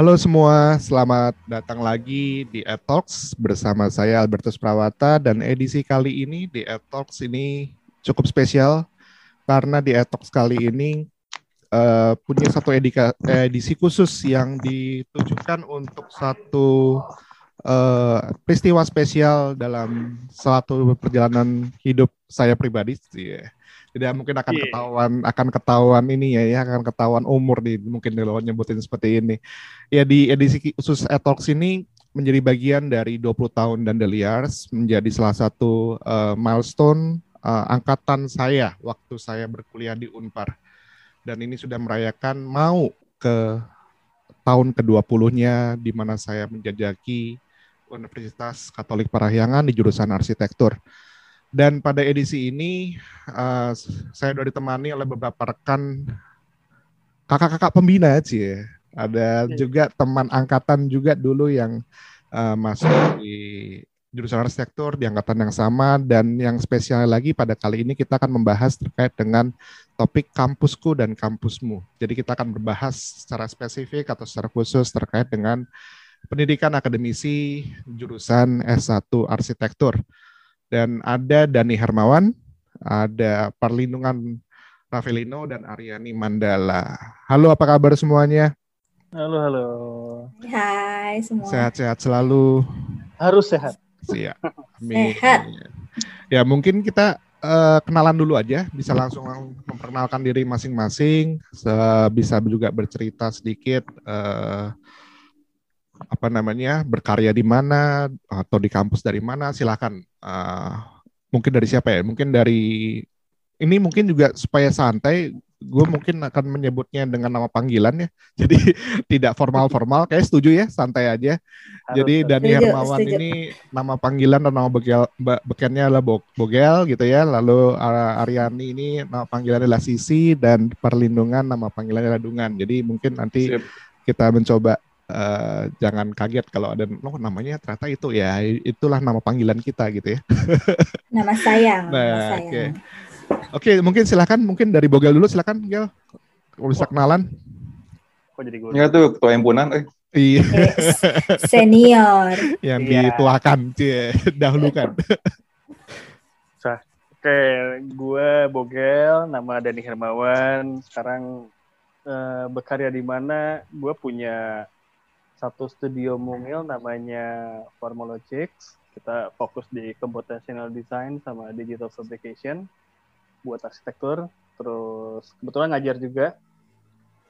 Halo semua, selamat datang lagi di Talks bersama saya Albertus Prawata dan edisi kali ini di Talks ini cukup spesial karena di Talks kali ini uh, punya satu edika, edisi khusus yang ditujukan untuk satu uh, peristiwa spesial dalam suatu perjalanan hidup saya pribadi. Yeah tidak mungkin akan yeah. ketahuan akan ketahuan ini ya ya akan ketahuan umur nih mungkin kalau nyebutin seperti ini ya di edisi khusus Etalks ini menjadi bagian dari 20 tahun dan Deliars menjadi salah satu uh, milestone uh, angkatan saya waktu saya berkuliah di Unpar dan ini sudah merayakan mau ke tahun ke-20-nya di mana saya menjajaki Universitas Katolik Parahyangan di jurusan arsitektur. Dan pada edisi ini uh, saya sudah ditemani oleh beberapa rekan kakak-kakak pembina sih ya. Ada juga teman angkatan juga dulu yang uh, masuk di jurusan arsitektur di angkatan yang sama dan yang spesial lagi pada kali ini kita akan membahas terkait dengan topik kampusku dan kampusmu. Jadi kita akan berbahas secara spesifik atau secara khusus terkait dengan pendidikan akademisi jurusan S1 arsitektur. Dan ada Dani Hermawan, ada Perlindungan Ravelino, dan Aryani Mandala. Halo, apa kabar semuanya? Halo, halo. Hai semua. Sehat-sehat selalu. Harus sehat. Siap. Amin. Sehat. Ya, mungkin kita uh, kenalan dulu aja, bisa langsung memperkenalkan diri masing-masing, bisa juga bercerita sedikit uh, apa namanya berkarya di mana atau di kampus dari mana silakan uh, mungkin dari siapa ya? Mungkin dari ini mungkin juga supaya santai gue mungkin akan menyebutnya dengan nama panggilan ya. Jadi tidak formal formal kayak setuju ya santai aja. Jadi Dani Hermawan setuju. ini nama panggilan dan nama begel bekennya adalah Bogel gitu ya. Lalu Aryani ini nama panggilannya adalah Sisi dan perlindungan nama panggilannya adalah Dungan. Jadi mungkin nanti Sip. kita mencoba uh, jangan kaget kalau ada lo namanya ternyata itu ya itulah nama panggilan kita gitu ya. nama sayang. Nah, oke. Oke, okay, mungkin silakan mungkin dari Bogel dulu silakan Gel. Kalau bisa kenalan. Kok jadi gue? Ya tuh ketua himpunan eh. Iya. Senior. Yang yeah. dituakan, cie, dahulukan. Oke, gue Bogel, nama Dani Hermawan. Sekarang uh, berkarya di mana? Gue punya satu studio mungil namanya Formologics. Kita fokus di computational design sama digital fabrication buat arsitektur. Terus kebetulan ngajar juga.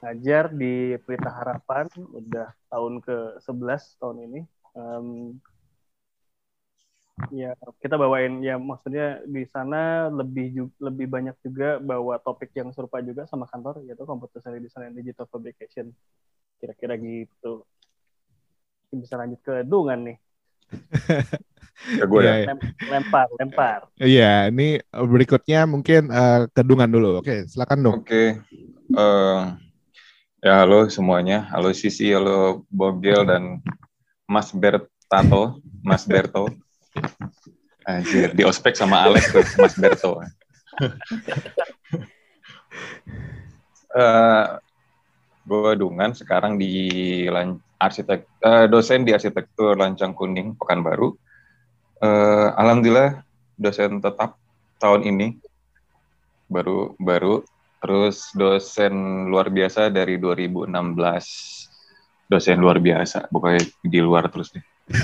Ngajar di Pelita Harapan udah tahun ke-11 tahun ini. Um, ya kita bawain ya maksudnya di sana lebih lebih banyak juga bawa topik yang serupa juga sama kantor yaitu computational design and digital fabrication kira-kira gitu bisa lanjut ke Dungan nih. ya gue ya. Lempar, lempar. Iya, ini berikutnya mungkin uh, ke Dungan dulu. Oke, silakan dong. Oke. Uh, ya halo semuanya. Halo Sisi, halo Bogel dan Mas Bertato, Mas Berto. Anjir, di ospek sama Alex tuh, Mas Berto. uh, gue Dungan sekarang di arsitek uh, dosen di arsitektur Lancang Kuning Pekanbaru. Uh, Alhamdulillah dosen tetap tahun ini. Baru baru. Terus dosen luar biasa dari 2016 dosen luar biasa. Pokoknya di luar terus deh.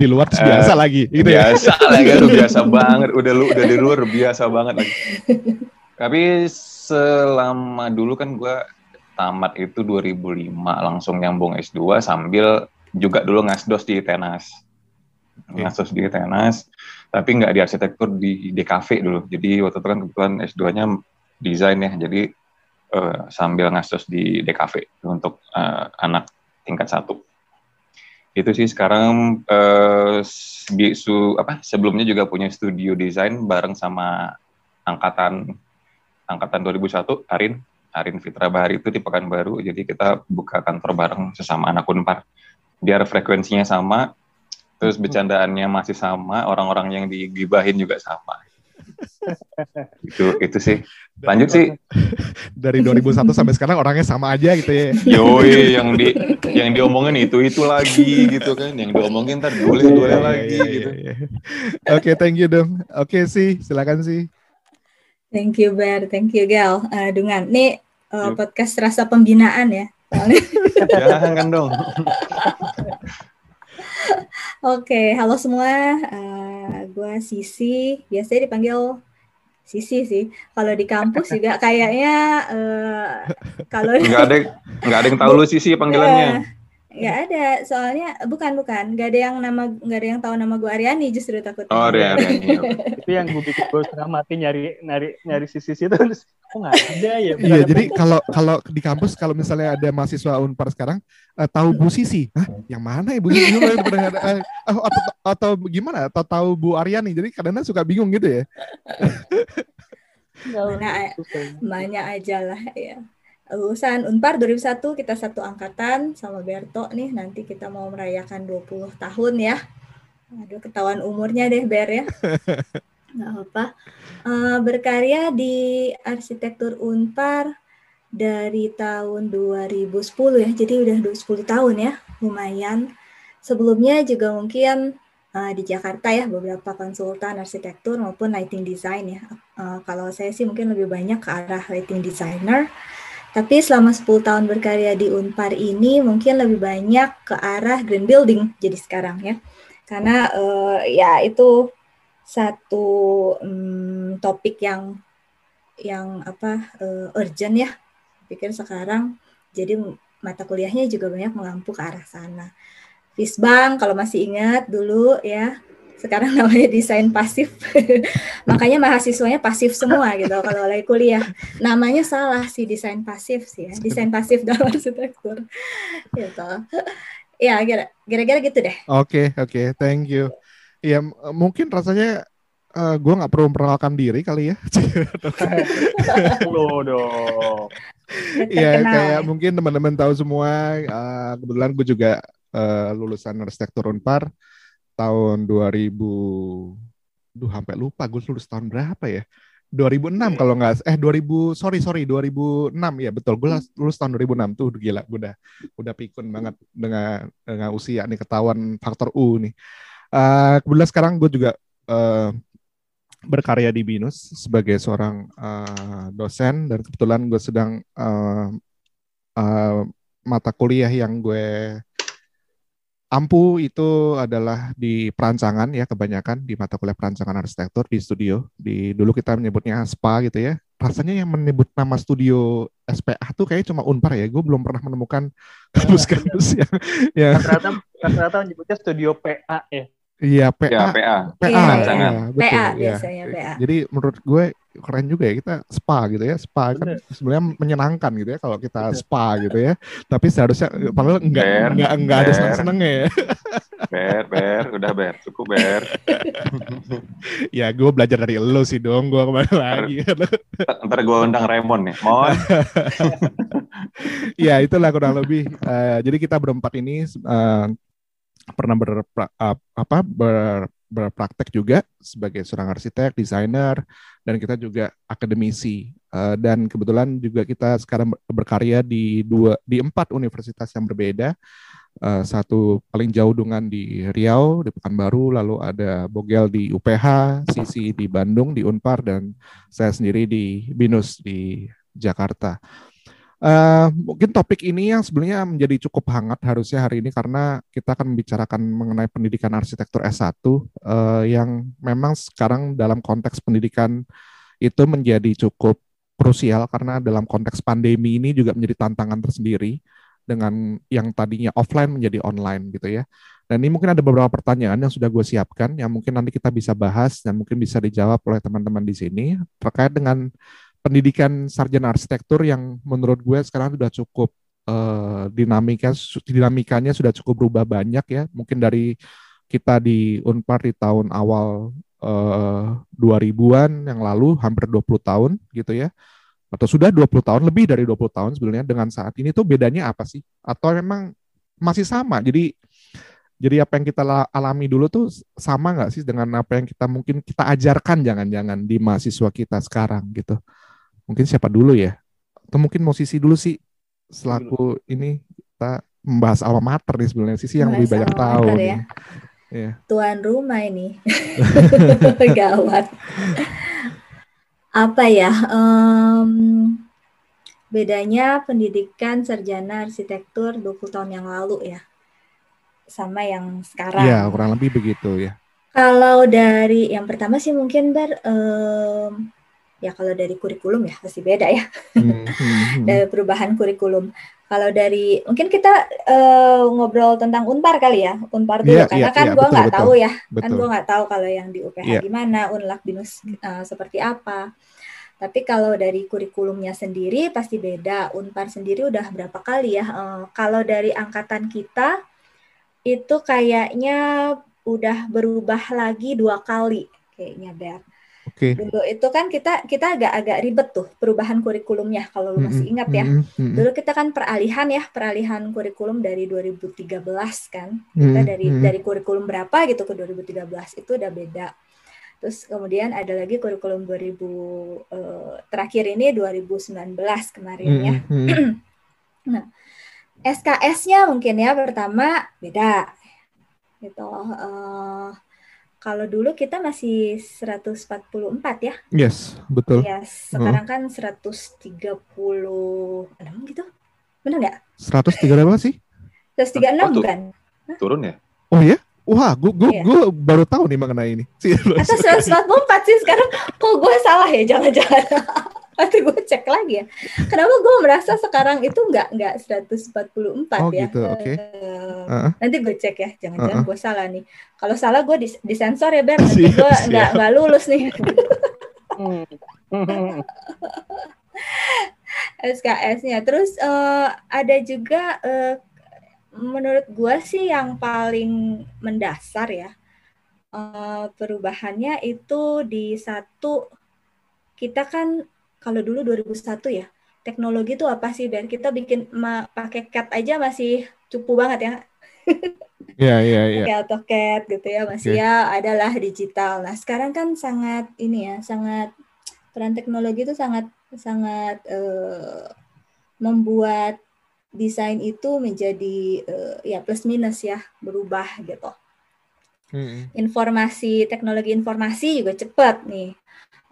Di luar terus biasa uh, lagi gitu ya? biasa ya? lagi udah biasa banget. Udah lu udah di luar biasa banget lagi. Tapi selama dulu kan gue tamat itu 2005 langsung nyambung S2 sambil juga dulu ngasdos di Tenas. Ngasdos di Tenas, tapi nggak di arsitektur di DKV dulu. Jadi waktu itu kan kebetulan S2-nya desain ya, jadi uh, sambil ngasdos di DKV untuk uh, anak tingkat satu. Itu sih sekarang uh, su, apa sebelumnya juga punya studio desain bareng sama angkatan angkatan 2001 Arin Arin Fitra Bahari itu di Pekanbaru. Jadi kita buka kantor bareng sesama anak Unpar. Biar frekuensinya sama, terus bercandaannya masih sama, orang-orang yang digibahin juga sama. itu itu sih. Lanjut sih. dari 2001 sampai sekarang orangnya sama aja gitu ya. Yoi, yang di yang diomongin itu itu lagi gitu kan, yang diomongin ntar boleh boleh Iya, lagi iya, gitu. iya, iya. Oke, thank you dong. Oke sih, silakan sih. Thank you Ber, thank you Gal. Eh, Dungan, nih eh, Yuk. podcast rasa pembinaan ya. Jangan dong. Oke, halo semua. Eh, gua Sisi, biasanya dipanggil Sisi sih. Kalau di kampus juga kayaknya eh, kalau Nggak ada nggak ada yang tahu lu sih panggilannya. Nggak ada, soalnya bukan bukan, nggak ada yang nama nggak ada yang tahu nama gua Aryani justru takut. Oh, Rian, Rian. iya. itu yang gue bikin gue setengah mati nyari nyari nyari sisi itu terus kok nggak ada ya Iya, jadi kalau kalau di kampus kalau misalnya ada mahasiswa Unpar sekarang eh, tahu Bu Sisi, Hah, yang mana ya Bu Sisi? Dulu pernah ada, eh, oh, atau, atau gimana? Atau tahu Bu Aryani? Jadi kadang-kadang suka bingung gitu ya. Mana- banyak aja lah ya. Lulusan Unpar 2001 kita satu angkatan sama Berto nih nanti kita mau merayakan 20 tahun ya. Aduh ketahuan umurnya deh Ber ya. Nggak apa. Eh, berkarya di arsitektur Unpar dari tahun 2010 ya. Jadi udah 10 tahun ya, lumayan. Sebelumnya juga mungkin eh, di Jakarta ya beberapa konsultan arsitektur maupun lighting design ya. Eh, kalau saya sih mungkin lebih banyak ke arah lighting designer. Tapi selama 10 tahun berkarya di Unpar ini mungkin lebih banyak ke arah green building jadi sekarang ya. Karena eh, ya itu satu mm, topik yang yang apa eh, urgent ya. Pikir sekarang jadi mata kuliahnya juga banyak mengampu ke arah sana. Fisbang kalau masih ingat dulu ya. Sekarang namanya desain pasif. Makanya mahasiswanya pasif semua gitu kalau lagi kuliah. Namanya salah sih desain pasif sih ya. Desain pasif dalam arsitektur. Gitu. Ya, kira- kira-kira gitu deh. Oke, oke, thank you. Ya mungkin rasanya eh, gua nggak perlu memperkenalkan diri kali ya. lo dong Iya, kayak ya. mungkin teman-teman tahu semua. eh, kebetulan gue juga eh, lulusan arsitektur Unpar tahun 2000. Duh, sampai lupa gue lulus tahun berapa ya? 2006 kalau nggak eh 2000 sorry sorry 2006 ya betul gue lulus tahun 2006 tuh gila gue udah udah pikun banget dengan dengan usia nih ketahuan faktor U nih Eh, kebetulan sekarang gue juga eh, berkarya di BINUS sebagai seorang eh, dosen dan kebetulan gue sedang eh, eh, mata kuliah yang gue ampu itu adalah di perancangan ya kebanyakan di mata kuliah perancangan arsitektur di studio. Di dulu kita menyebutnya SPA gitu ya. Rasanya yang menyebut nama studio SPA tuh kayak cuma Unpar ya. Gue belum pernah menemukan kampus-kampus yang yang rata-rata rata-rata nyebutnya studio PA ya iya Ya, PA PA. PA, Iya, perancangan. ya, betul, PA ya. biasanya, PA. Jadi menurut gue keren juga ya kita spa gitu ya. Spa kan Bener. sebenarnya menyenangkan gitu ya kalau kita spa gitu ya. Tapi seharusnya padahal enggak Ber, enggak enggak ada ber. seneng-senengnya ya. Ber, ber, udah ber, cukup ber. ya gue belajar dari lo sih dong gue ke mana lagi. Ntar gue undang Raymond nih. Mon, ya itulah kurang lebih. Eh, jadi kita berempat ini eh, pernah ap- apa ber- berpraktek juga sebagai seorang arsitek, desainer, dan kita juga akademisi. Eh, dan kebetulan juga kita sekarang ber- berkarya di dua di empat universitas yang berbeda. Eh, satu paling jauh dengan di Riau, di Pekanbaru, lalu ada Bogel di UPH, Sisi di Bandung, di Unpar, dan saya sendiri di BINUS di Jakarta. Eh, mungkin topik ini yang sebenarnya menjadi cukup hangat harusnya hari ini karena kita akan membicarakan mengenai pendidikan arsitektur S1 eh, yang memang sekarang dalam konteks pendidikan itu menjadi cukup krusial karena dalam konteks pandemi ini juga menjadi tantangan tersendiri dengan yang tadinya offline menjadi online gitu ya. Dan ini mungkin ada beberapa pertanyaan yang sudah gue siapkan yang mungkin nanti kita bisa bahas dan mungkin bisa dijawab oleh teman-teman di sini terkait dengan pendidikan sarjana arsitektur yang menurut gue sekarang sudah cukup eh, dinamika dinamikanya sudah cukup berubah banyak ya. Mungkin dari kita di Unpar di tahun awal eh, 2000-an yang lalu hampir 20 tahun gitu ya. Atau sudah 20 tahun lebih dari 20 tahun sebenarnya. Dengan saat ini tuh bedanya apa sih? Atau memang masih sama? Jadi jadi apa yang kita la- alami dulu tuh sama nggak sih dengan apa yang kita mungkin kita ajarkan jangan-jangan di mahasiswa kita sekarang gitu mungkin siapa dulu ya? Atau mungkin mau Sisi dulu sih selaku ini kita membahas alma mater nih sebenarnya Sisi yang lebih banyak tahu ya. nih. Ya. Tuan rumah ini. Gawat. Apa ya? Um, bedanya pendidikan sarjana arsitektur 20 tahun yang lalu ya. Sama yang sekarang. Iya, kurang lebih begitu ya. Kalau dari yang pertama sih mungkin ber um, ya kalau dari kurikulum ya pasti beda ya. Hmm, hmm, hmm. dari perubahan kurikulum. Kalau dari mungkin kita uh, ngobrol tentang Unpar kali ya, Unpar dulu yeah, karena yeah, kan yeah, gue nggak tahu ya, kan betul. kan gue nggak tahu kalau yang di UPH yeah. gimana, Unlak Binus uh, seperti apa. Tapi kalau dari kurikulumnya sendiri pasti beda. Unpar sendiri udah berapa kali ya? Uh, kalau dari angkatan kita itu kayaknya udah berubah lagi dua kali kayaknya Ber. Okay. Dulu itu kan kita kita agak-agak ribet tuh perubahan kurikulumnya kalau lu masih ingat ya. Dulu kita kan peralihan ya, peralihan kurikulum dari 2013 kan. Kita dari mm -hmm. dari kurikulum berapa gitu ke 2013 itu udah beda. Terus kemudian ada lagi kurikulum 2000 eh, terakhir ini 2019 kemarin ya. Mm -hmm. nah, SKS-nya mungkin ya pertama beda gitu. Uh, kalau dulu kita masih 144 ya. Yes, betul. Yes, sekarang uh. kan 136 gitu. Benar nggak? 103 berapa sih? 136 oh, bukan? Turun ya? Oh ya? Wah, gue gue iya. gue baru tahu nih mengenai ini. Atau 144 sih sekarang. Kok gue salah ya? Jangan-jangan nanti gue cek lagi ya. Kenapa gue merasa sekarang itu nggak nggak 144 oh, ya? gitu, oke. Okay. Uh, uh-uh. Nanti gue cek ya, jangan-jangan uh-uh. gue salah nih. Kalau salah gue dis disensor ya Ber, nanti gue nggak nggak lulus nih. SKS-nya. Terus uh, ada juga uh, menurut gue sih yang paling mendasar ya uh, perubahannya itu di satu kita kan kalau dulu 2001 ya teknologi itu apa sih dan kita bikin pakai cat aja masih cupu banget ya Iya iya iya. Pakai AutoCAD gitu ya masih okay. ya adalah digital. Nah sekarang kan sangat ini ya sangat peran teknologi itu sangat sangat uh, membuat desain itu menjadi uh, ya plus minus ya berubah gitu. Hmm. Informasi teknologi informasi juga cepat nih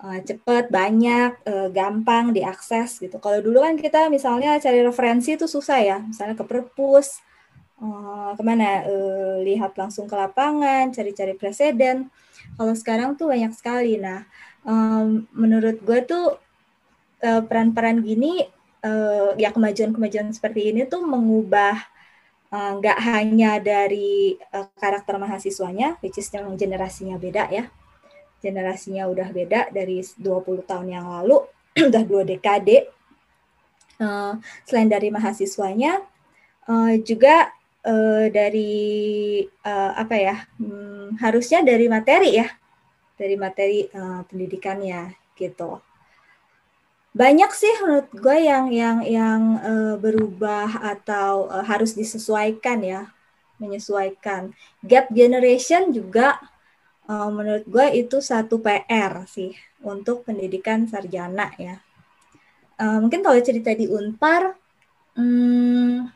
uh, cepat, banyak, uh, gampang diakses gitu. Kalau dulu kan kita misalnya cari referensi itu susah ya, misalnya ke perpus, uh, ke mana, uh, lihat langsung ke lapangan, cari-cari presiden. Kalau sekarang tuh banyak sekali. Nah, menurut gue tuh uh, peran-peran gini, uh, ya kemajuan-kemajuan seperti ini tuh mengubah nggak hanya dari karakter mahasiswanya, which is yang generasinya beda ya, generasinya udah beda dari 20 tahun yang lalu, udah dua dekade. Uh, selain dari mahasiswanya, uh, juga uh, dari uh, apa ya? Hmm, harusnya dari materi ya, dari materi uh, pendidikannya gitu. Banyak sih menurut gue yang yang yang uh, berubah atau uh, harus disesuaikan ya, menyesuaikan. Gap generation juga uh, menurut gue itu satu PR sih untuk pendidikan sarjana ya. Uh, mungkin kalau cerita di Unpar, um,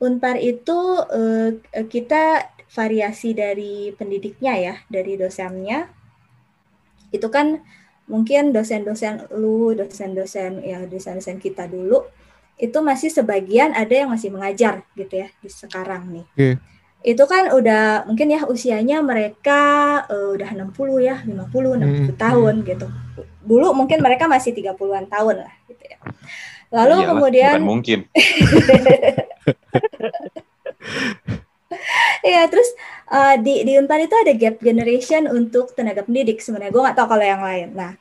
Unpar itu uh, kita variasi dari pendidiknya ya, dari dosennya. Itu kan mungkin dosen-dosen lu, dosen-dosen ya dosen-dosen kita dulu itu masih sebagian ada yang masih mengajar gitu ya di sekarang nih. Okay itu kan udah mungkin ya usianya mereka uh, udah 60 ya, 50, 60 hmm. tahun gitu. Dulu mungkin mereka masih 30-an tahun lah gitu ya. Lalu Iyalah, kemudian mungkin. Iya, terus uh, di di Unpad itu ada gap generation untuk tenaga pendidik sebenarnya. Gue nggak tahu kalau yang lain. Nah,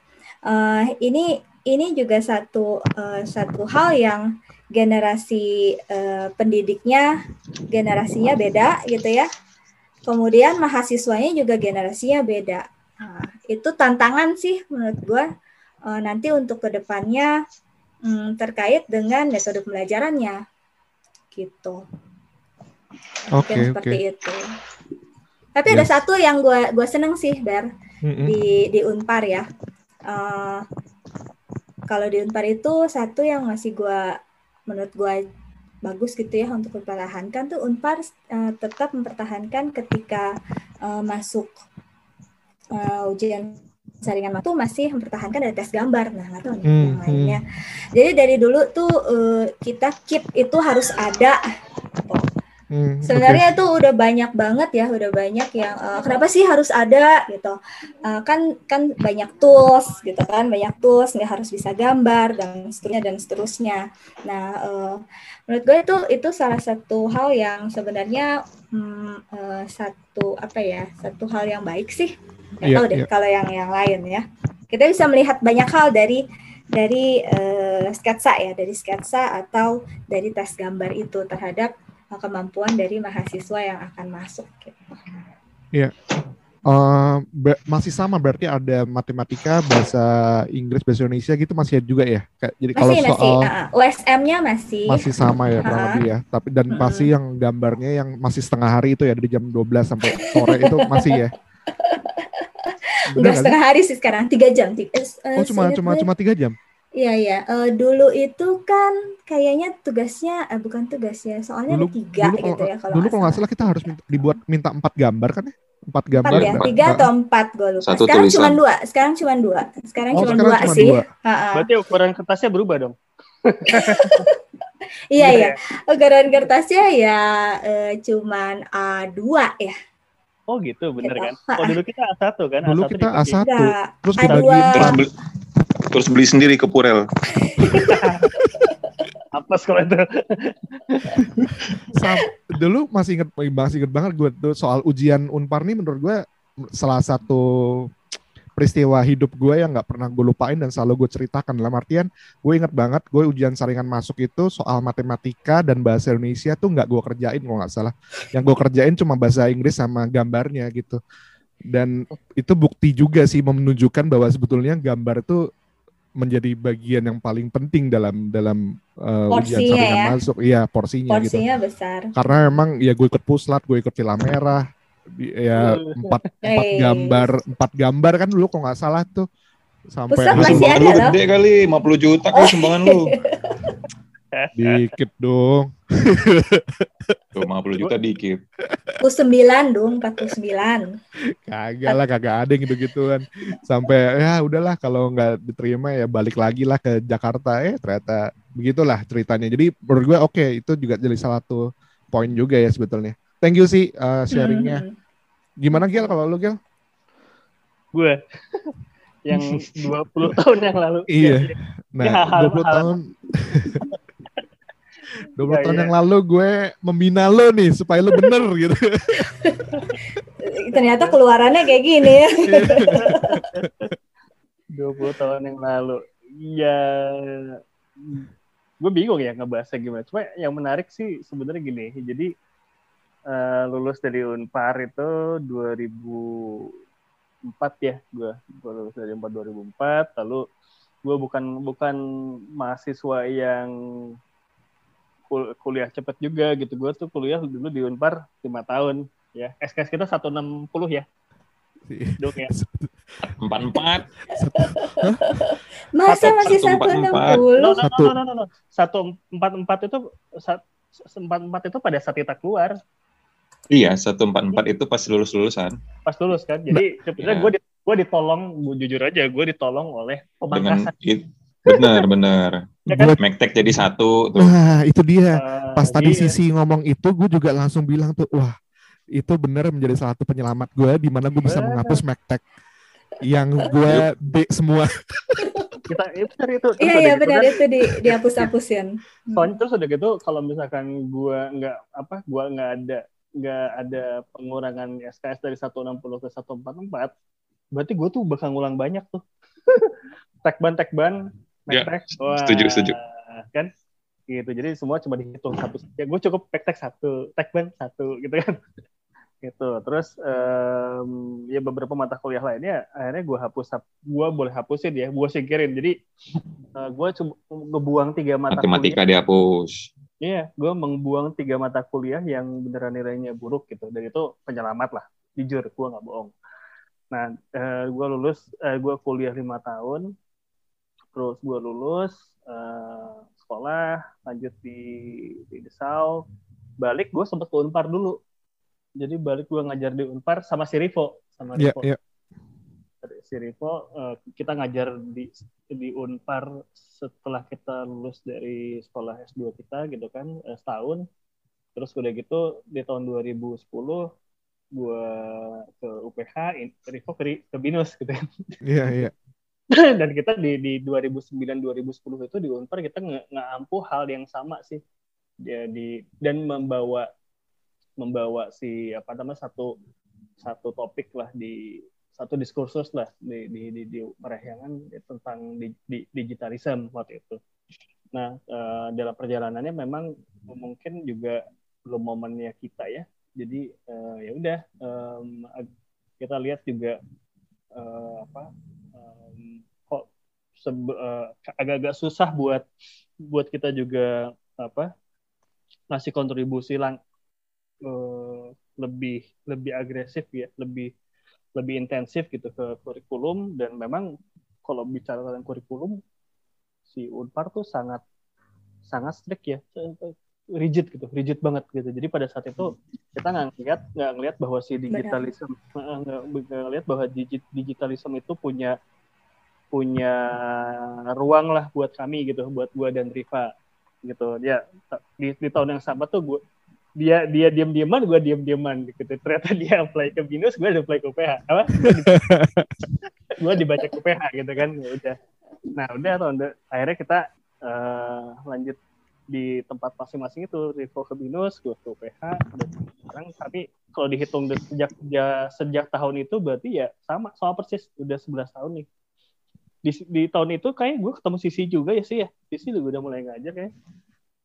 uh, ini ini juga satu uh, satu hal yang generasi uh, pendidiknya generasinya beda gitu ya. Kemudian mahasiswanya juga generasinya beda. Nah, itu tantangan sih menurut gue uh, nanti untuk ke depannya um, terkait dengan metode pembelajarannya gitu. Oke okay, seperti okay. itu. Tapi yes. ada satu yang gue gue seneng sih Ber mm -hmm. di di Unpar ya. Uh, kalau di Unpar itu satu yang masih gue menurut gue bagus gitu ya untuk mempertahankan tuh Unpar uh, tetap mempertahankan ketika uh, masuk uh, ujian saringan itu masih mempertahankan dari tes gambar. Nah nggak tahu nih hmm, yang lainnya. Hmm. jadi dari dulu tuh uh, kita keep itu harus ada Hmm, Sebenarnya okay. itu udah banyak banget ya, udah banyak yang uh, kenapa sih harus ada gitu? Uh, kan kan banyak tools gitu kan, banyak tools nggak harus bisa gambar dan seterusnya dan seterusnya. Nah, uh, menurut gue itu itu salah satu hal yang sebenarnya um, uh, satu apa ya, satu hal yang baik sih. Gak yeah, tahu deh yeah. kalau yang yang lain ya. Kita bisa melihat banyak hal dari dari uh, sketsa ya, dari sketsa atau dari tes gambar itu terhadap kemampuan dari mahasiswa yang akan masuk. Gitu. Iya. Uh, masih sama berarti ada matematika, bahasa Inggris, bahasa Indonesia gitu masih ada juga ya. Kayak, jadi masih, kalau soal masih. Uh, USM-nya masih masih sama ya kurang uh lebih ya. Tapi dan uh pasti yang gambarnya yang masih setengah hari itu ya dari jam 12 sampai sore itu masih ya. Enggak setengah hari sih sekarang, tiga jam. Tiga, uh, oh cuma cuma cuma tiga jam. Iya iya. Uh, dulu itu kan kayaknya tugasnya uh, bukan tugas ya, soalnya dulu, ada tiga dulu gitu ya kalau Dulu kalau nggak salah kita harus minta, dibuat minta empat gambar kan ya? Empat gambar. Empat ya, tiga atau empat gue lupa. Satu sekarang cuma dua. Sekarang cuma dua. Sekarang oh, cuma dua cuman sih. Dua. Berarti ukuran kertasnya berubah dong. iya iya. Ukuran kertasnya ya uh, cuman A2 ya. Oh gitu, bener gitu. kan? Oh dulu kita A1 kan? Dulu A1 kita A1. Terus kita A2 terus beli sendiri ke Purel. Apa kalau itu? Sam, dulu masih inget masih inget banget gue tuh soal ujian Unpar nih menurut gue salah satu peristiwa hidup gue yang nggak pernah gue lupain dan selalu gue ceritakan dalam artian gue inget banget gue ujian saringan masuk itu soal matematika dan bahasa Indonesia tuh nggak gue kerjain kalau nggak salah yang gue kerjain cuma bahasa Inggris sama gambarnya gitu dan itu bukti juga sih menunjukkan bahwa sebetulnya gambar itu menjadi bagian yang paling penting dalam dalam uh, ujian saringan ya? masuk. Iya, porsinya, gitu. porsinya gitu. besar. Karena emang ya gue ikut puslat, gue ikut villa merah, ya empat empat gambar empat gambar kan dulu kok nggak salah tuh sampai sumbangan lu gede kali 50 juta kali sumbangan lu Dikit dong. Tuh 50 juta dikit. 49 dong, 49. Kagak lah, kagak ada yang gitu-gituan. Sampai ya udahlah kalau nggak diterima ya balik lagi lah ke Jakarta. Eh ternyata begitulah ceritanya. Jadi menurut gue oke, okay, itu juga jadi salah satu poin juga ya sebetulnya. Thank you sih uh, sharingnya. Hmm. Gimana Gil kalau lu Gil? Gue yang 20 tahun yang lalu. Iya. Nah, ya, 20 tahun 20 ya, tahun ya. yang lalu gue membina lo nih supaya lo bener gitu. Ternyata keluarannya kayak gini ya. 20 tahun yang lalu. Ya gue bingung ya ngebahasnya gimana. Cuma yang menarik sih sebenarnya gini. Jadi uh, lulus dari Unpar itu 2004 ya gue. Gue lulus dari Unpar 2004 lalu gue bukan bukan mahasiswa yang kul kuliah cepet juga gitu. Gue tuh kuliah dulu di Unpar lima tahun ya. SKS kita 160 ya. Dok ya. Empat empat. Masa masih satu enam puluh? Satu empat empat itu empat empat itu pada saat kita keluar. Iya, satu empat empat itu pas lulus lulusan. Pas lulus kan. Jadi sebenarnya gue gue ditolong, gue jujur aja, gue ditolong oleh pemangkasan. Dengan, Benar, benar. ya kan? Mektek jadi satu tuh. Nah, itu dia. Uh, Pas tadi iya. Sisi ngomong itu, gue juga langsung bilang tuh, wah, itu benar menjadi salah satu penyelamat gue di mana gue bisa menghapus Mektek yang gue B semua. kita itu. Iya iya gitu benar kan, itu di dihapus-hapusin. Soalnya terus udah gitu kalau misalkan gue nggak apa gue nggak ada nggak ada pengurangan SKS dari 160 ke 144 berarti gue tuh bakal ngulang banyak tuh. tekban tekban Ya, setuju, setuju. Kan? Gitu. Jadi semua cuma dihitung satu. Ya gue cukup tek satu, tekban satu gitu kan. gitu. Terus um, ya beberapa mata kuliah lainnya akhirnya gue hapus gue boleh hapusin ya, gue singkirin. Jadi uh, eh, gue cuma ngebuang tiga mata Matematika kuliah. dihapus. Iya, gue membuang tiga mata kuliah yang beneran nilainya buruk gitu. Dan itu penyelamat lah. Jujur, gue nggak bohong. Nah, uh, eh, gue lulus, uh, eh, gue kuliah lima tahun, terus gue lulus uh, sekolah lanjut di di Desau. Balik gue sempet ke Unpar dulu. Jadi balik gue ngajar di Unpar sama si Rivo sama Iya, Rivo. iya. si Rivo uh, kita ngajar di di Unpar setelah kita lulus dari sekolah S2 kita gitu kan eh, setahun. Terus udah gitu di tahun 2010 gue ke UPH in- Rivo ke, ke Binus gitu kan. Iya, iya. dan kita di di 2009 2010 itu di Unpar kita nge- hal yang sama sih jadi dan membawa membawa si apa namanya satu satu topik lah di satu diskursus lah di di di, di Parahyangan tentang di, di, digitalism waktu itu. Nah eh, dalam perjalanannya memang mungkin juga belum momennya kita ya. Jadi eh, ya udah ag- kita lihat juga eh, apa eh, agak-agak susah buat buat kita juga apa ngasih kontribusi lang eh, lebih lebih agresif ya lebih lebih intensif gitu ke kurikulum. Dan memang kalau bicara tentang kurikulum si Unpar tuh sangat sangat strict ya rigid gitu rigid banget gitu. Jadi pada saat itu kita nggak ngeliat nggak ngeliat bahwa si digitalisme eh, nggak ngeliat bahwa digi- digitalisme itu punya punya ruang lah buat kami gitu buat gua dan Riva gitu. Dia di, di tahun yang sama tuh gua dia dia diam diaman gue diam diaman gitu. Ternyata dia apply ke binus gue apply ke UPH apa? Gue dibaca ke UPH gitu kan ya udah. Nah udah tahun akhirnya kita eh, lanjut di tempat masing-masing itu. Rivo ke binus gue ke UPH dan sekarang. Tapi kalau dihitung sejak ya, sejak tahun itu berarti ya sama sama persis. Udah 11 tahun nih di, di tahun itu kayak gue ketemu Sisi juga ya sih ya Sisi juga udah mulai ngajar kayak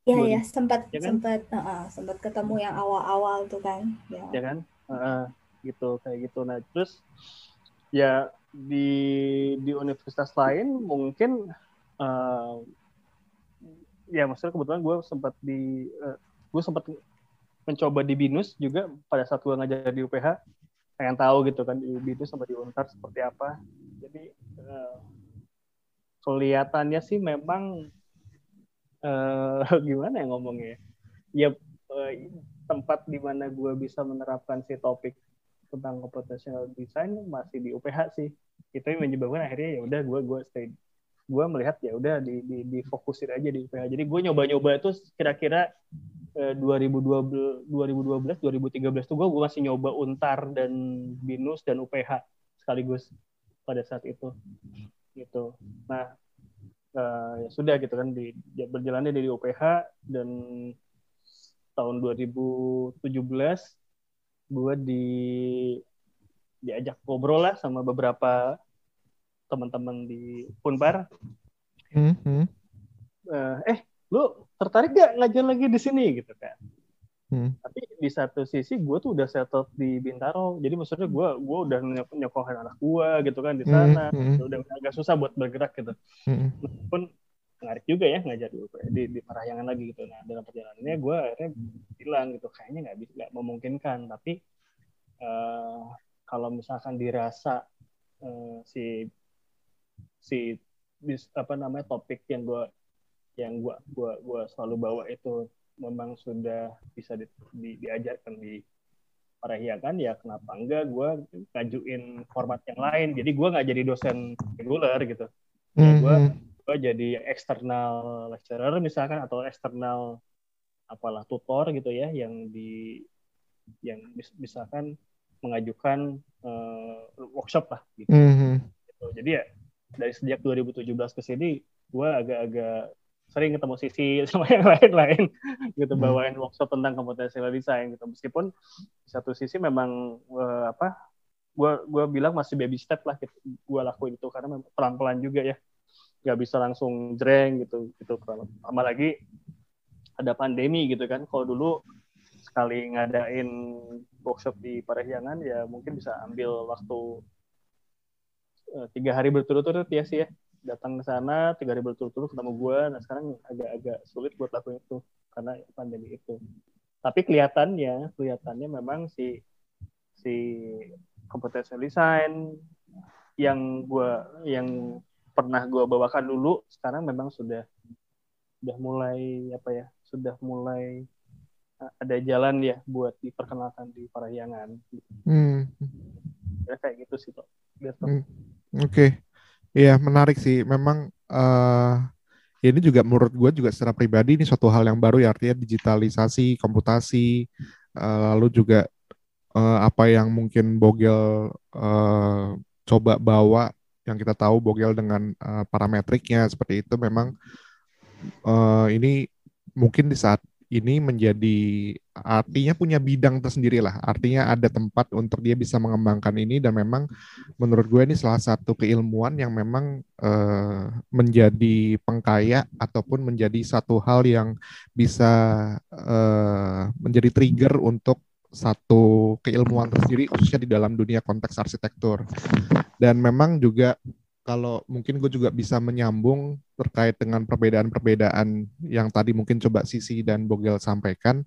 Ya Dua ya sempat Ya kan? sempat uh, sempat ketemu yang awal-awal tuh kan. Ya. ya kan Heeh, gitu kayak gitu nah terus ya di di universitas lain mungkin eh, ya maksudnya kebetulan gue sempat di eh, gue sempat mencoba di binus juga pada saat gue ngajar di UPH pengen tahu gitu kan di binus sama di untar seperti apa jadi eh, kelihatannya sih memang eh, gimana ya ngomongnya ya? Eh, tempat di mana gue bisa menerapkan si topik tentang computational design masih di UPH sih. Itu yang menyebabkan akhirnya ya udah gue gue stay gue melihat ya udah di, di difokusin aja di UPH jadi gue nyoba-nyoba itu kira-kira eh, 2012 2012 2013 tuh gue gue masih nyoba untar dan binus dan UPH sekaligus pada saat itu gitu. Nah eh, ya sudah gitu kan di ya berjalannya dari UPH dan tahun 2017 gue di diajak ngobrol lah sama beberapa teman-teman di Punpar. Hmm, hmm, Eh, eh lu tertarik gak ngajar lagi di sini? Gitu kan hmm. tapi di satu sisi gue tuh udah settle di Bintaro jadi maksudnya gue gue udah nyok- nyokohin anak gue gitu kan di sana Hmm, hmm, udah agak susah buat bergerak gitu hmm. pun menarik juga ya ngajar di, di, di Parahyangan lagi gitu. Nah dalam perjalanannya gue akhirnya bilang gitu kayaknya nggak bisa nggak memungkinkan. Tapi eh, kalau misalkan dirasa eh, si si bis- apa namanya topik yang gue yang gua gua gua selalu bawa itu memang sudah bisa di, di- diajarkan di Parahyangan ya kenapa enggak gue ngajuin format yang lain jadi gue nggak jadi dosen reguler gitu Hmm, gua- hmm. gue jadi eksternal lecturer misalkan atau eksternal apalah tutor gitu ya yang di yang mis- misalkan mengajukan eh, workshop lah gitu. Hmm, hmm. Gitu. Jadi ya dari sejak 2017 ke sini gue agak-agak sering ketemu sisi sama yang lain-lain gitu Hmm. bawain workshop tentang computational design gitu. Meskipun di satu sisi memang eh, apa gue gua bilang masih baby step lah gitu gue lakuin itu karena memang pelan-pelan juga ya. Nggak bisa langsung jreng gitu gitu lama lagi ada pandemi gitu kan. Kalau dulu sekali ngadain workshop di Parahyangan ya mungkin bisa ambil waktu eh, tiga hari berturut-turut ya sih ya datang ke sana tiga hari berturut-turut ketemu gue nah sekarang agak-agak sulit buat lakuin itu karena pandemi itu tapi kelihatannya kelihatannya memang si si computational design yang gue yang pernah gue bawakan dulu sekarang memang sudah sudah mulai apa ya sudah mulai uh, ada jalan ya buat diperkenalkan di Parahyangan. Hmm. Ya kayak gitu sih Pak. Hmm. Oke, okay. Iya menarik sih. Memang uh, ini juga menurut gue juga secara pribadi ini suatu hal yang baru ya artinya digitalisasi, komputasi, uh, lalu juga uh, apa yang mungkin Bogel uh, coba bawa yang kita tahu Bogel dengan uh, parametriknya seperti itu memang uh, ini mungkin di saat ini menjadi artinya punya bidang tersendiri lah. Artinya ada tempat untuk dia bisa mengembangkan ini dan memang menurut gue ini salah satu keilmuan yang memang uh, menjadi pengkaya ataupun menjadi satu hal yang bisa uh, menjadi trigger untuk satu keilmuan tersendiri khususnya di dalam dunia konteks arsitektur. Dan memang juga kalau mungkin gue juga bisa menyambung terkait dengan perbedaan-perbedaan yang tadi mungkin coba Sisi dan Bogel sampaikan,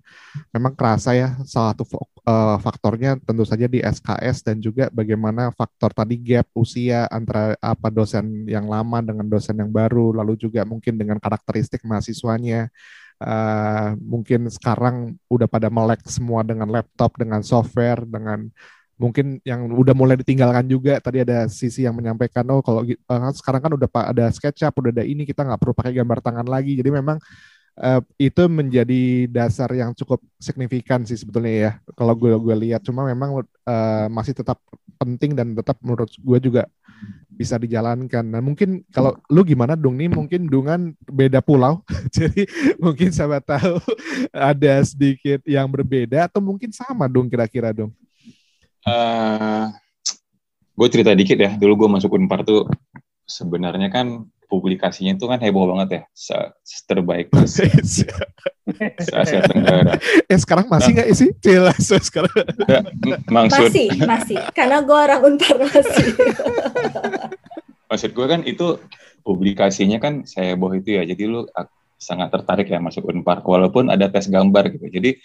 memang kerasa ya salah satu uh, faktornya tentu saja di SKS dan juga bagaimana faktor tadi gap usia antara apa dosen yang lama dengan dosen yang baru, lalu juga mungkin dengan karakteristik mahasiswanya. Uh, mungkin sekarang udah pada melek semua dengan laptop, dengan software, dengan mungkin yang udah mulai ditinggalkan juga tadi ada sisi yang menyampaikan oh kalau uh, sekarang kan udah ada SketchUp udah ada ini kita nggak perlu pakai gambar tangan lagi jadi memang uh, itu menjadi dasar yang cukup signifikan sih sebetulnya ya kalau gue gue lihat cuma memang uh, masih tetap penting dan tetap menurut gue juga bisa dijalankan. Nah mungkin kalau lu gimana dong nih mungkin dengan beda pulau, jadi mungkin saya tahu ada sedikit yang berbeda atau mungkin sama dong kira-kira dong. Uh, eh, gue cerita dikit ya. Dulu gue masuk Unpar tuh sebenarnya kan publikasinya itu kan heboh banget ya. Se, terbaik se Asia Tenggara. Eh sekarang masih nggak nah, sih? Jelas sekarang. maksud, masih, masih. Karena gue orang Unpar masih. maksud gue kan itu publikasinya kan saya heboh itu ya. Jadi lu sangat tertarik ya masuk Unpar. Walaupun ada tes gambar gitu. Jadi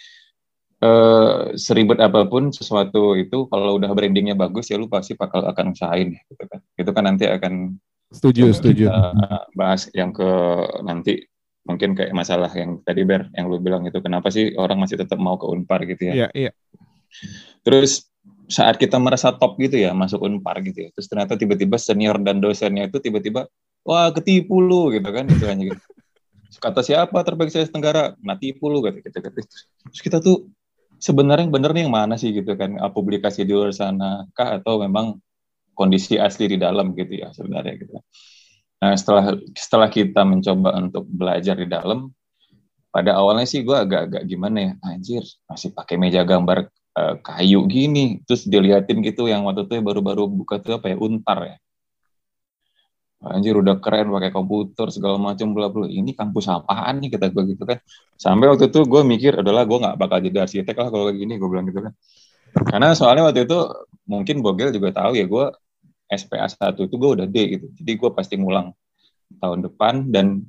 Uh, seribet apa pun sesuatu itu kalau udah brandingnya bagus ya lu pasti bakal akan usahain gitu kan. Itu kan nanti akan setuju setuju. bahas yang ke nanti mungkin kayak masalah yang tadi ber yang lu bilang itu kenapa sih orang masih tetap mau ke unpar gitu ya? Iya iya. Terus saat kita merasa top gitu ya masuk unpar gitu ya terus ternyata tiba-tiba senior dan dosennya itu tiba-tiba wah ketipu lu gitu kan itu hanya gitu kata siapa terbaik saya Tenggara? Nah tipu lu gitu, gitu, gitu. terus kita tuh sebenarnya bener nih yang mana sih gitu kan? Publikasi di luar sana kah? Atau memang kondisi asli di dalam gitu ya sebenarnya gitu. Nah setelah setelah kita mencoba untuk belajar di dalam, pada awalnya sih gue agak-agak gimana ya, anjir masih pakai meja gambar uh, kayu gini, terus diliatin gitu yang waktu itu baru-baru buka tuh apa ya untar ya, anjir udah keren pakai komputer segala macam bla bla. Ini kampus apaan nih kata gue gitu kan. Sampai waktu itu gue mikir adalah gue nggak bakal jadi arsitek lah kalau kayak gini gue bilang gitu kan. Karena soalnya waktu itu mungkin Bogel juga tahu ya gue SPA 1 itu gue udah D gitu. Jadi gue pasti ngulang tahun depan dan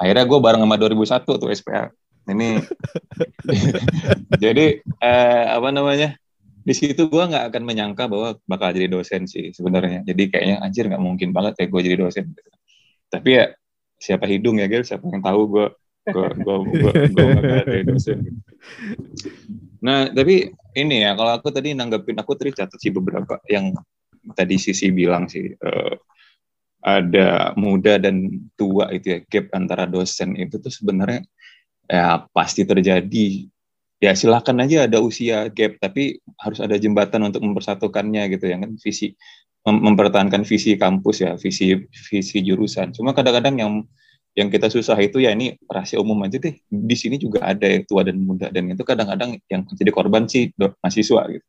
akhirnya gue bareng sama 2001 tuh SPA ini jadi eh, apa namanya di situ gue nggak akan menyangka bahwa bakal jadi dosen sih sebenarnya. Jadi kayaknya anjir nggak mungkin banget ya gue jadi dosen. Tapi ya siapa hidung ya guys, siapa yang tahu gue gue gue gue bakal jadi dosen. Nah tapi ini ya kalau aku tadi nanggepin aku tadi catat sih beberapa yang tadi sisi bilang sih uh, ada muda dan tua itu ya gap antara dosen itu tuh sebenarnya ya pasti terjadi ya silakan aja ada usia gap tapi harus ada jembatan untuk mempersatukannya gitu ya kan? Visi mem mempertahankan visi kampus ya visi visi jurusan. Cuma kadang-kadang yang yang kita susah itu ya ini rahasia umum aja deh. Di sini juga ada yang tua dan muda dan itu kadang-kadang yang jadi korban sih mahasiswa gitu.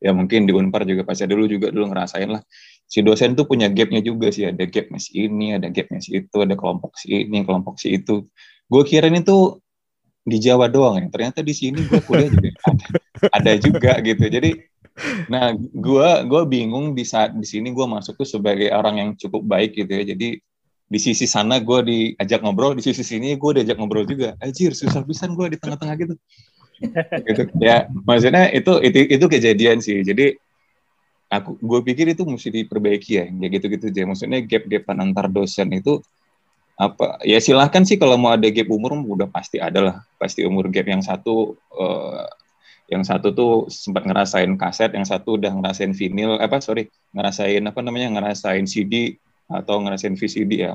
Ya mungkin di Unpar juga pasti dulu juga dulu ngerasain lah. Si dosen tuh punya gapnya juga sih ada gapnya si ini ada gapnya si itu ada kelompok si ini kelompok si itu. Gue kira ini tuh di Jawa doang ya. Ternyata di sini gue kuliah juga ada, ada juga gitu. Jadi nah gue gue bingung di saat di sini gue masuk tuh sebagai orang yang cukup baik gitu ya. Jadi di sisi sana gue diajak ngobrol, di sisi sini gue diajak ngobrol juga. Anjir, susah pisan gue di tengah-tengah gitu. gitu. Ya, maksudnya itu itu itu kejadian sih. Jadi aku gue pikir itu mesti diperbaiki ya kayak gitu-gitu aja maksudnya gap-gapan antar dosen itu apa? Ya silahkan sih kalau mau ada gap umur udah pasti ada lah. Pasti umur gap yang satu uh, yang satu tuh sempat ngerasain kaset yang satu udah ngerasain vinil apa sorry ngerasain apa namanya ngerasain CD atau ngerasain VCD ya.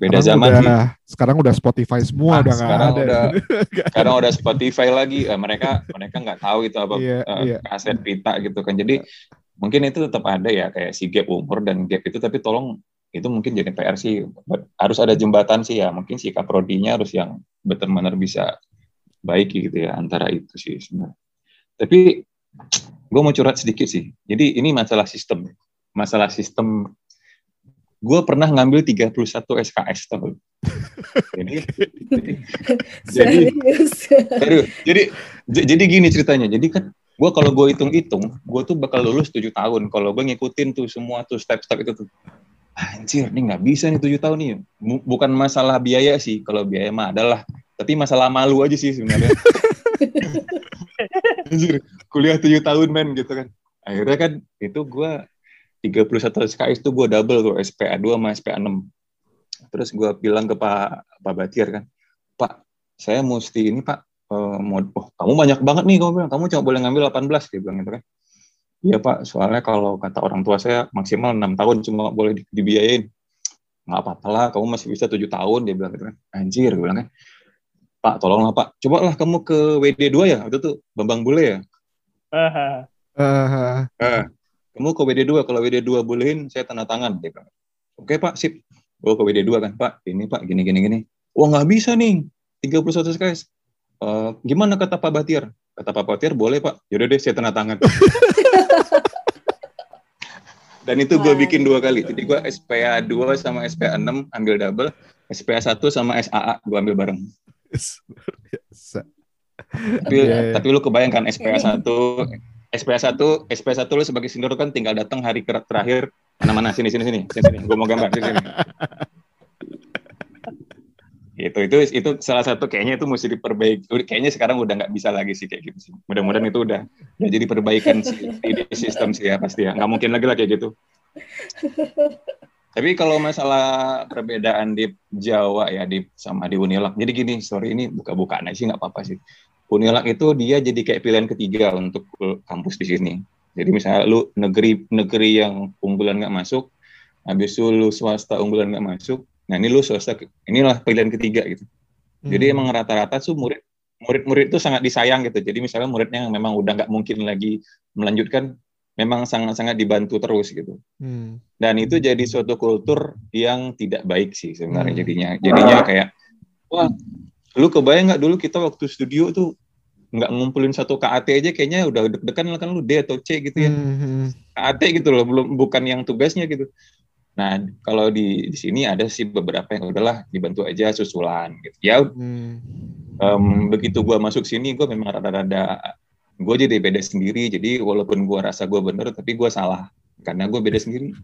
Beda sekarang zaman. udah, sih sekarang udah Spotify semua Ah, udah sekarang ada. udah sekarang udah Spotify lagi. Eh, mereka mereka nggak tahu itu apa Iya, eh, iya. kaset pita gitu kan. Jadi mungkin itu tetap ada ya kayak si gap umur dan gap itu. Tapi tolong itu mungkin jadi PR sih But harus ada jembatan sih ya mungkin sikap prodinya harus yang benar-benar bisa baik gitu ya antara itu sih sebenarnya tapi gue mau curhat sedikit sih jadi ini masalah sistem masalah sistem gue pernah ngambil 31 SKS tau jadi, jadi Jadi- Serius. Jadi jadi gini ceritanya. Jadi kan gue kalau gue hitung-hitung, gue tuh bakal lulus tujuh tahun. Kalau gue ngikutin tuh semua tuh step-step itu tuh. Anjir, ini nggak bisa nih tujuh tahun nih. Bu- Bukan masalah biaya sih. Kalau biaya mah adalah. Tapi masalah malu aja sih sebenarnya. Anjir, kuliah tujuh tahun men gitu kan. Akhirnya kan itu gue 31 SKS tuh gue double tuh SPA 2 sama SPA 6. Terus gue bilang ke Pak Pak Batiar kan, Pak, saya mesti ini Pak, eh, mau, oh, kamu banyak banget nih, kamu bilang, kamu cuma boleh ngambil 18, dia bilang gitu kan. Iya Pak, soalnya kalau kata orang tua saya maksimal enam tahun cuma boleh di- dibiayain. Nggak apa-apa lah, kamu masih bisa tujuh tahun, dia bilang gitu kan. Anjir, gue bilang kan. Pak, tolonglah Pak, cobalah kamu ke WD2 ya, waktu itu Bambang Bule ya. Ah, Ah, Eh, kamu ke WD2, kalau WD2 bolehin, saya tanda tangan. Dia bilang. Oke Pak, sip. Gue ke WD2 kan, Pak, ini Pak, gini, gini, gini. Wah nggak bisa nih, 31 SKS. Eh, gimana kata Pak Batiar? Kata Pak Batiar, boleh Pak. Yaudah deh, saya tanda tangan. Dan itu gue bikin dua kali. Jadi gue SPA 2 sama SPA 6 ambil double. SPA 1 sama SAA gue ambil bareng. Tapi, Iya, iya. tapi lu kebayangkan SPA 1 SPA 1 SPA 1 lu sebagai senior kan tinggal datang hari terakhir mana-mana sini sini sini sini, sini. gue mau gambar sini, sini. itu itu itu salah satu kayaknya itu mesti diperbaiki. Kayaknya sekarang udah nggak bisa lagi sih kayak gitu sih. Mudah-mudahan itu udah udah jadi perbaikan sih di sistem sih ya pasti ya. Nggak mungkin lagi lah kayak gitu. Tapi kalau masalah perbedaan di Jawa ya di sama di Unilak jadi gini sorry ini buka-bukaan aja sih nggak apa-apa sih. Unilak itu dia jadi kayak pilihan ketiga untuk kampus di sini. Jadi misalnya lu negeri negeri yang unggulan nggak masuk habis itu lu swasta unggulan nggak masuk nah ini lu swasta inilah pilihan ketiga gitu jadi Hmm. emang rata-rata tuh murid murid-murid itu sangat disayang gitu. Jadi misalnya muridnya yang memang udah nggak mungkin lagi melanjutkan, memang sangat-sangat dibantu terus gitu. Hmm. Dan itu jadi suatu kultur yang tidak baik sih sebenarnya Hmm. jadinya. Jadinya kayak, wah, lu kebayang nggak dulu kita waktu studio tuh nggak ngumpulin satu KAT aja kayaknya udah deg-degan lah kan lu D atau C gitu ya. Hmm. KAT gitu loh, belum bukan yang tugasnya gitu. Nah, kalau di di sini ada sih beberapa yang udahlah dibantu aja susulan gitu. Ya Hmm. Em, begitu gua masuk sini gue memang rada-rada gue jadi beda sendiri jadi walaupun gua rasa gua bener tapi gua salah karena gue beda sendiri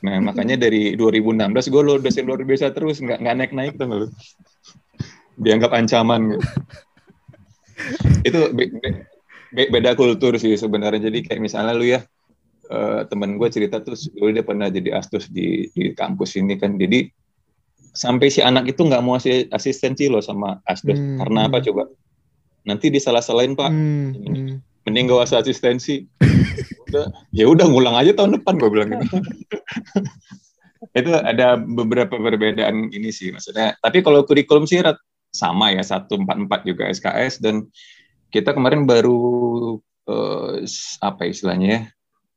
nah makanya dari 2016 gue lo dosen luar biasa terus nggak nggak naik naik tuh lu dianggap ancaman gitu. itu be- be- beda kultur sih sebenarnya jadi kayak misalnya lu ya eh, temen gue cerita tuh dulu dia pernah jadi astus di di kampus ini kan. Jadi sampai si anak itu nggak mau asi- asistensi loh sama asdos Hmm. karena apa coba? Nanti disalah-salahin pak. Hmm. Hmm. mending gak usah asistensi. Udah ya udah ngulang aja tahun depan gue bilang gitu. Itu ada beberapa perbedaan ini sih maksudnya. Tapi kalau kurikulum sih sama ya 144 juga SKS dan kita kemarin baru eh, apa istilahnya ya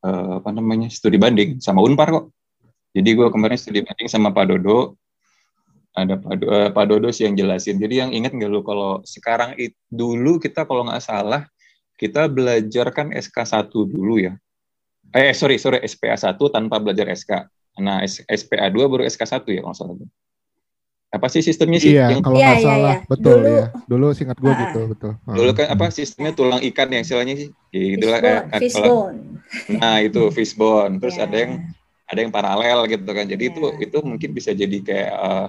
eh, apa namanya studi banding sama Unpar kok jadi gue kemarin studi banding sama Pak Dodo ada Pak, eh, Pak Dodo sih yang jelasin jadi yang ingat nggak lu kalau sekarang itu dulu kita kalau nggak salah kita belajar kan SK1 dulu ya. Eh sorry sorry SPA 1 tanpa belajar SK. Nah S- SPA 2 baru SK1 ya kalau salah. Apa sih sistemnya sih? Iya, Yang kalau Iya, nggak iya, salah, iya. betul Dulu- ya. Dulu singkat gue Ah, gitu, betul. Ah. dulu kan apa sistemnya tulang ikan ya istilahnya sih? Ya, itulah, eh, Fishbone. eh, nah itu fishbone. Terus Ya. ada yang ada yang paralel gitu kan. Jadi itu Ya. itu mungkin bisa jadi kayak eh,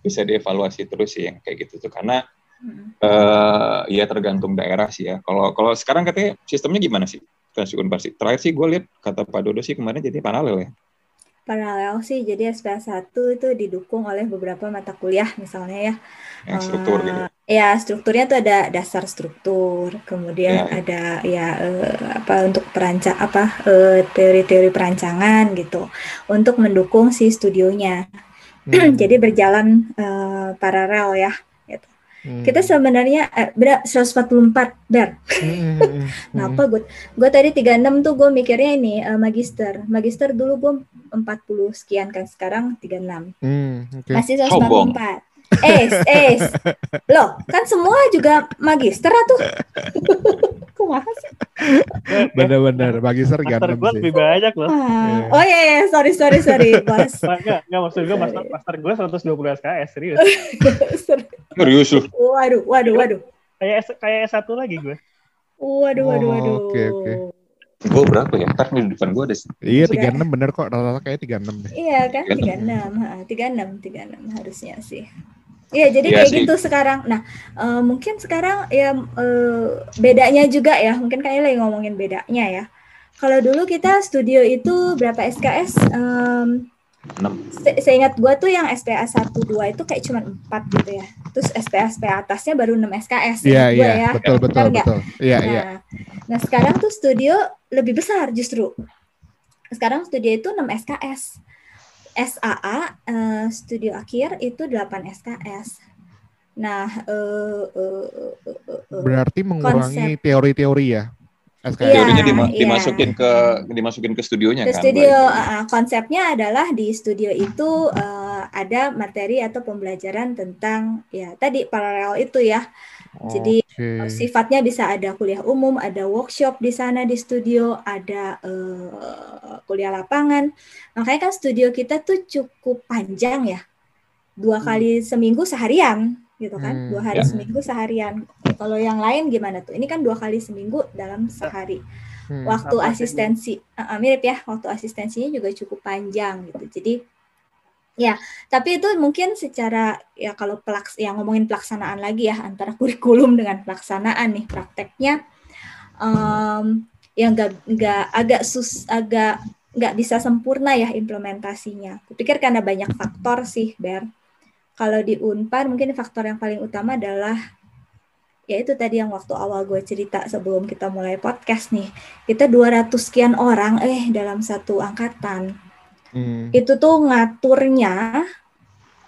bisa dievaluasi terus sih yang kayak gitu tuh karena Hmm. eh ya tergantung daerah sih ya. Kalau kalau sekarang katanya sistemnya gimana sih? transisi unpar sih. Terakhir sih gue lihat kata Pak Dodo sih kemarin jadi paralel ya. Paralel sih, jadi SPA 1 itu didukung oleh beberapa mata kuliah misalnya ya. Yang struktur Eh, gitu. Ya, strukturnya tuh ada dasar struktur, kemudian Ya, ya. ada ya eh, apa untuk perancang apa eh, teori-teori perancangan gitu untuk mendukung si studionya. Hmm. Jadi berjalan eh, paralel ya. Hmm. Kita sebenarnya eh, berat 144 ber. Hmm, hmm, hmm, Kenapa gue gue tadi 36 tuh gue mikirnya ini eh, magister. Magister dulu gue 40 sekian kan sekarang 36. Hmm, oke. Masih Sombong. 144. Es, es. Loh, kan semua juga magister tuh. Kok mahal sih? Benar-benar magister Master gue lebih banyak loh. Ah, Oh iya, iya, sorry, sorry, sorry, bos. Enggak, enggak maksud gue master, master gue 120 SKS, serius. Serius lu. waduh, waduh, waduh. Kayak kayak S1 lagi gue. Waduh, waduh, Oh, waduh. oke, oke. Gue berapa ya? Ntar di depan gue ada. Iya, Udah. 36 bener kok. Rata-rata kayak 36 deh. Iya kan, 36, ha, 36, 36 harusnya sih. Iya, jadi Iya kayak sih. gitu sekarang. Nah, eh, mungkin sekarang ya eh, bedanya juga ya, mungkin kayaknya lagi ngomongin bedanya ya. Kalau dulu kita studio itu berapa SKS? Em, 6. se- seingat gua tuh yang SPA 1 2 itu kayak cuma 4 gitu ya. Terus SPA SPA atasnya baru 6 SKS Iya, gua iya, ya. betul, betul, Benar nggak? betul. Iya, nah, iya. nah, sekarang tuh studio lebih besar justru. Sekarang studio itu 6 SKS. SAA eh, studio akhir itu 8 SKS. Nah, eh, eh, eh, eh, eh, Berarti mengurangi teori-teori ya. SKS. Iya, Teorinya dima- iya. dimasukin ke dimasukin ke studionya Ke kan. studio uh, uh, konsepnya adalah di studio itu uh, ada materi atau pembelajaran tentang ya tadi paralel itu ya. Jadi Oke. sifatnya bisa ada kuliah umum, ada workshop di sana di studio, ada uh, kuliah lapangan. Makanya kan studio kita tuh cukup panjang ya. Dua kali seminggu seharian gitu kan. Hmm, Dua hari ya. seminggu seharian. Kalau yang lain gimana tuh? Ini kan dua kali seminggu dalam sehari Hmm. waktu asistensi uh, mirip ya waktu asistensinya juga cukup panjang gitu jadi ya tapi itu mungkin secara ya kalau pelaks yang ngomongin pelaksanaan lagi ya antara kurikulum dengan pelaksanaan nih prakteknya em, yang nggak nggak agak sus agak nggak bisa sempurna ya implementasinya. Kupikir karena banyak faktor sih Ber. Kalau di Unpar mungkin faktor yang paling utama adalah ya itu tadi yang waktu awal gue cerita sebelum kita mulai podcast nih kita 200 sekian orang eh dalam satu angkatan Hmm. itu tuh ngaturnya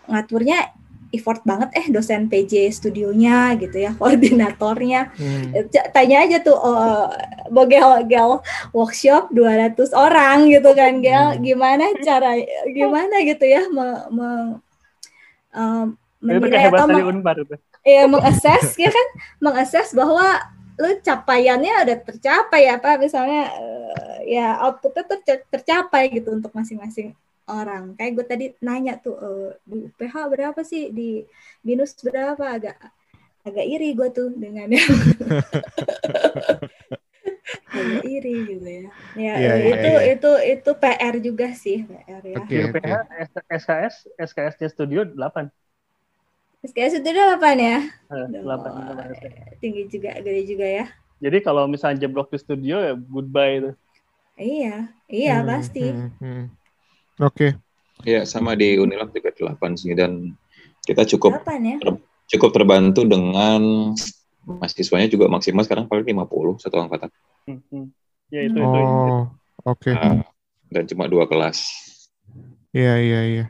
ngaturnya effort banget eh dosen PJ studionya gitu ya koordinatornya Hmm. Tanya aja tuh oh, bogel gel workshop 200 orang gitu kan gel Hmm. gimana cara gimana gitu ya me, me- itu menilai atau kehebatan di meng- itu. ya mengakses ya kan mengakses bahwa lu capaiannya udah tercapai apa misalnya eh, ya outputnya tuh ter- tercapai gitu untuk masing-masing orang. Kayak gue tadi nanya tuh eh, di PH berapa sih? Di binus berapa? Agak agak iri gue tuh dengan yang agak iri gitu ya. Ya eh, iya, itu iya. itu itu PR juga sih PR ya. Oke. UPH SKS SKS-nya studio 8. SKS itu udah 8 ya Eh, Udah, 8 tinggi juga gede juga ya Jadi kalau misalnya jeblok di studio ya goodbye itu. iya iya Hmm, pasti hmm, hmm. Oke. Ya sama di Unilab juga 8 sih dan kita cukup Kapan ya? cukup terbantu dengan mahasiswanya juga maksimal sekarang paling 50 satu angkatan Hmm, hmm. Ya itu itu. itu. Oh, oke. Nah, dan cuma dua kelas. Iya, iya, iya.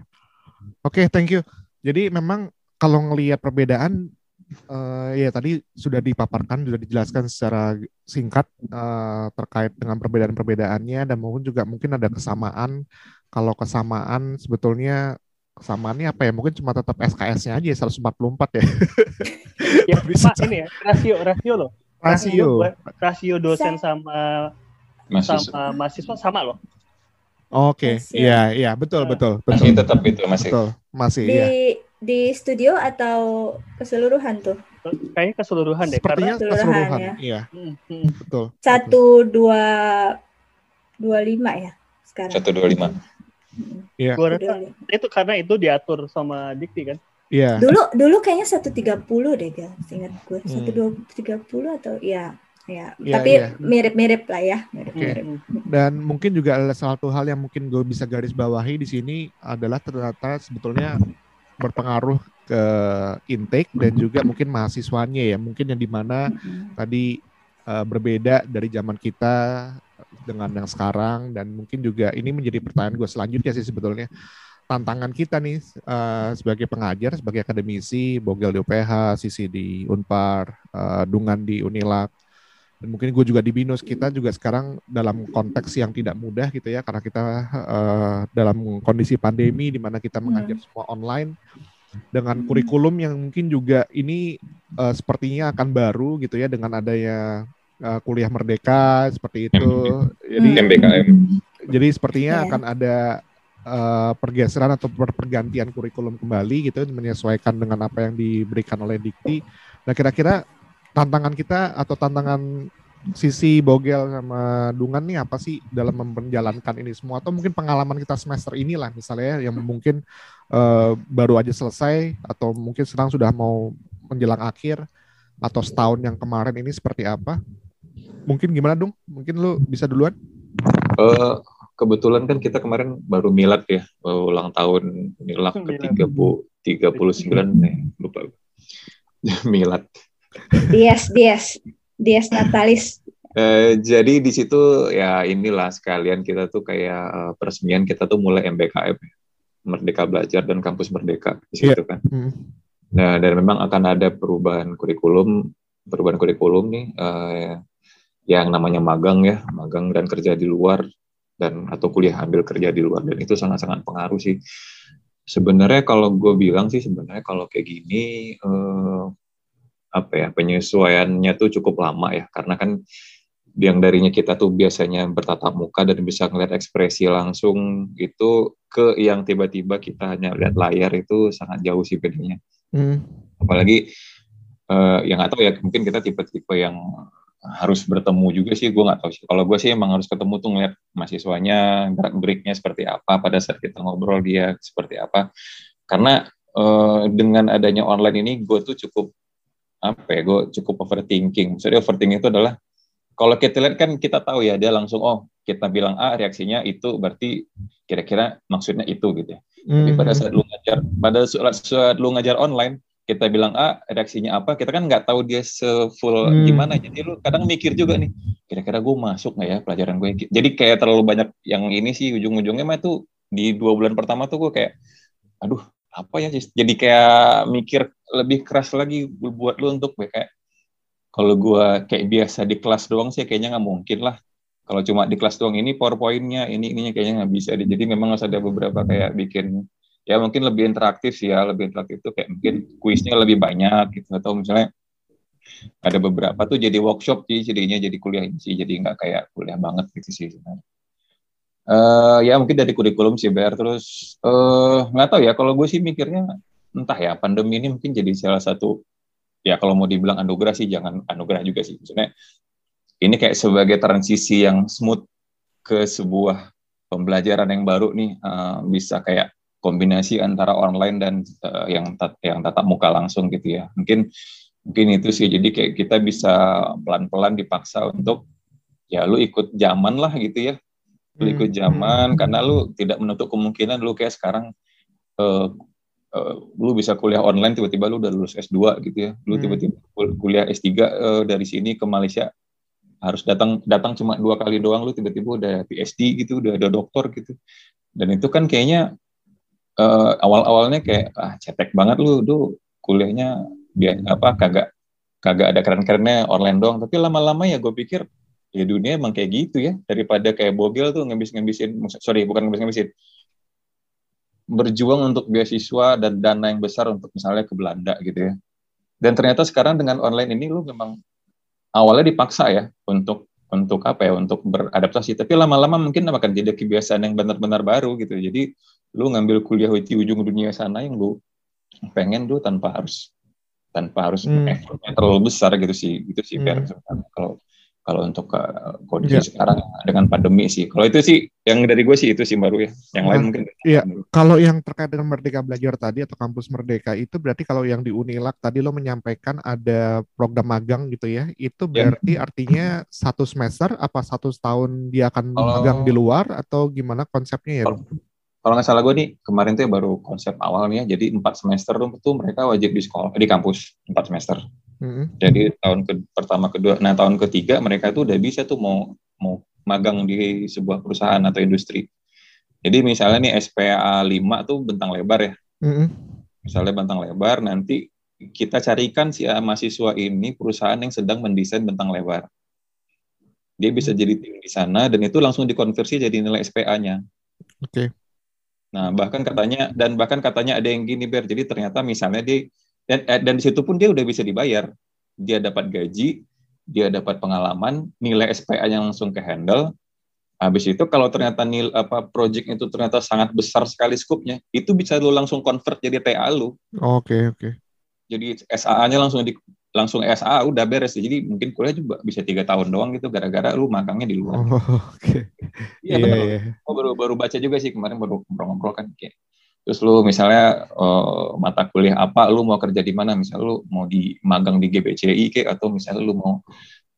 Oke, thank you. Jadi memang kalau ngelihat perbedaan, eh, ya tadi sudah dipaparkan, sudah dijelaskan secara singkat eh, terkait dengan perbedaan-perbedaannya dan mungkin juga mungkin ada kesamaan. Kalau kesamaan sebetulnya kesamaannya apa ya? Mungkin cuma tetap SKS-nya aja 144 ya. Ya, Bisa. Pak, ini ya, rasio rasio loh. Rasio. rasio dosen sama Mahasiswa. sama mahasiswa sama loh. Oke, Rasio. iya, iya, betul, betul, Masih betul, tetap itu masih. betul, masih, Di iya. Di studio atau keseluruhan tuh? Kayaknya keseluruhan deh. Sepertinya Karena Keseluruhan, keseluruhan, ya. iya, Hmm, hmm. betul. Satu dua dua lima ya sekarang. 125. Mm, Iya, gua rasa 125. itu karena itu diatur sama Dikti kan. iya. Dulu dulu kayaknya 130 deh, Gal. Ingat gue. Hmm. 130 atau ya Ya, ya tapi ya. mirip-mirip lah ya. Mirip-mirip. Okay. Dan mungkin juga ada satu hal yang mungkin gue bisa garis bawahi di sini adalah ternyata sebetulnya berpengaruh ke intake dan juga mungkin mahasiswanya ya. Mungkin yang di mana tadi uh, berbeda dari zaman kita dengan yang sekarang dan mungkin juga ini menjadi pertanyaan gue selanjutnya sih sebetulnya tantangan kita nih uh, sebagai pengajar, sebagai akademisi, Bogel di UPH, Sisi di Unpar, uh, Dungan di Unilak, dan mungkin gue juga di Binus kita juga sekarang dalam konteks yang tidak mudah gitu ya karena kita uh, dalam kondisi pandemi di mana kita mengajar hmm. semua online dengan kurikulum yang mungkin juga ini uh, sepertinya akan baru gitu ya dengan adanya uh, kuliah merdeka seperti itu. Jadi MBKM jadi sepertinya yeah. akan ada uh, pergeseran atau pergantian kurikulum kembali gitu menyesuaikan dengan apa yang diberikan oleh Dikti. Nah kira-kira tantangan kita atau tantangan sisi Bogel sama Dungan nih apa sih dalam menjalankan ini semua atau mungkin pengalaman kita semester inilah misalnya yang mungkin uh, baru aja selesai atau mungkin sedang sudah mau menjelang akhir atau setahun yang kemarin ini seperti apa? Mungkin gimana dong? Mungkin lu bisa duluan? Uh, kebetulan kan kita kemarin baru milad ya, ulang tahun milad ke tiga tiga puluh sembilan nih lupa milad Dias, Dias, Dias Natalis. Uh, jadi di situ ya inilah sekalian kita tuh kayak uh, peresmian kita tuh mulai MBKM Merdeka Belajar dan Kampus Merdeka di situ yeah. kan. Mm. Nah dan memang akan ada perubahan kurikulum, perubahan kurikulum nih uh, yang namanya magang ya, magang dan kerja di luar dan atau kuliah ambil kerja di luar dan itu sangat-sangat pengaruh sih. Sebenarnya kalau gue bilang sih sebenarnya kalau kayak gini uh, apa ya penyesuaiannya tuh cukup lama ya karena kan yang darinya kita tuh biasanya bertatap muka dan bisa ngeliat ekspresi langsung itu ke yang tiba-tiba kita hanya lihat layar itu sangat jauh sih bedanya. Hmm. Apalagi uh, yang atau ya mungkin kita tipe-tipe yang harus bertemu juga sih gue nggak tahu sih. Kalau gue sih emang harus ketemu tuh ngeliat mahasiswanya gerak geriknya seperti apa pada saat kita ngobrol dia seperti apa. Karena uh, dengan adanya online ini gue tuh cukup apa ya gue cukup overthinking maksudnya overthinking itu adalah kalau kita lihat kan kita tahu ya dia langsung oh kita bilang A reaksinya itu berarti kira-kira maksudnya itu gitu ya hmm. tapi pada saat lu ngajar pada saat lu ngajar online kita bilang A reaksinya apa kita kan nggak tahu dia sefull hmm. gimana jadi lu kadang mikir juga nih kira-kira gue masuk nggak ya pelajaran gue jadi kayak terlalu banyak yang ini sih ujung-ujungnya mah tuh di dua bulan pertama tuh gue kayak aduh apa ya jadi kayak mikir lebih keras lagi buat lu untuk kayak kalau gue kayak biasa di kelas doang sih kayaknya nggak mungkin lah. Kalau cuma di kelas doang ini powerpointnya ini ininya kayaknya nggak bisa jadi memang harus ada beberapa kayak bikin ya mungkin lebih interaktif sih ya lebih interaktif tuh kayak mungkin kuisnya lebih banyak gitu. Atau misalnya ada beberapa tuh jadi workshop sih jadinya jadi kuliah sih. Jadi nggak kayak kuliah banget gitu sih sebenarnya. Uh, ya mungkin dari kurikulum sih BR terus uh, nggak tahu ya kalau gue sih mikirnya entah ya pandemi ini mungkin jadi salah satu ya kalau mau dibilang anugerah sih jangan anugerah juga sih. Maksudnya ini kayak sebagai transisi yang smooth ke sebuah pembelajaran yang baru nih uh, bisa kayak kombinasi antara online dan uh, yang tat yang tatap muka langsung gitu ya. Mungkin mungkin itu sih. Jadi kayak kita bisa pelan-pelan dipaksa untuk ya lu ikut zaman lah gitu ya lu ikut hmm. zaman hmm. karena lu tidak menutup kemungkinan lu kayak sekarang uh, uh, lu bisa kuliah online tiba-tiba lu udah lulus S2 gitu ya lu hmm. tiba-tiba kuliah S3 uh, eh, dari sini ke Malaysia harus datang datang cuma dua kali doang lu tiba-tiba udah PhD gitu udah ada doktor gitu dan itu kan kayaknya uh, awal-awalnya kayak ah cetek banget lu tuh kuliahnya biar apa kagak kagak ada keren-kerennya online doang tapi lama-lama ya gue pikir ya dunia emang kayak gitu ya daripada kayak bogel tuh ngabis-ngabisin sorry bukan ngabis-ngabisin berjuang untuk beasiswa dan dana yang besar untuk misalnya ke Belanda gitu ya. Dan ternyata sekarang dengan online ini lu memang awalnya dipaksa ya untuk untuk apa ya untuk beradaptasi. Tapi lama-lama mungkin akan jadi kebiasaan yang benar-benar baru gitu. Jadi lu ngambil kuliah di ujung dunia sana yang lu pengen lu tanpa harus tanpa harus hmm. terlalu besar gitu sih gitu sih hmm. kalau kalau untuk uh, kondisi yeah. sekarang dengan pandemi sih. Kalau itu sih yang dari gue sih itu sih baru ya. Yang nah, lain mungkin. Iya. Kalau yang terkait dengan Merdeka Belajar tadi atau kampus Merdeka itu berarti kalau yang di Unilak tadi lo menyampaikan ada program magang gitu ya. Itu iya. berarti yeah. artinya satu semester apa satu tahun dia akan kalau, magang di luar atau gimana konsepnya ya? Kalau, kalau nggak salah gue nih kemarin tuh ya baru konsep awalnya. Jadi empat semester tuh mereka wajib di sekolah di kampus empat semester. Mm-hmm. Jadi tahun ke, pertama kedua, nah tahun ketiga mereka tuh udah bisa tuh mau mau magang di sebuah perusahaan atau industri. Jadi misalnya nih SPA 5 tuh bentang lebar ya. Mm-hmm. Misalnya bentang lebar, nanti kita carikan si mahasiswa ini perusahaan yang sedang mendesain bentang lebar. Dia bisa jadi tim di sana dan itu langsung dikonversi jadi nilai SPA-nya. Oke. Okay. Nah, bahkan katanya dan bahkan katanya ada yang gini Ber. Jadi ternyata misalnya dia dan eh, dan di situ pun dia udah bisa dibayar dia dapat gaji dia dapat pengalaman nilai SPA-nya langsung ke handle habis itu kalau ternyata nil apa project itu ternyata sangat besar sekali skupnya itu bisa lu langsung convert jadi TA lu oke okay, oke okay. jadi SAA-nya langsung di langsung SA udah beres jadi mungkin kuliah juga bisa tiga tahun doang gitu gara-gara lu magangnya di luar oh, oke okay. iya yeah, yeah. oh, baru baru baca juga sih kemarin baru ngobrol-ngobrol kan kayak terus lu misalnya uh, mata kuliah apa lu mau kerja di mana misalnya lu mau di magang di GBCI kayak atau misalnya lu mau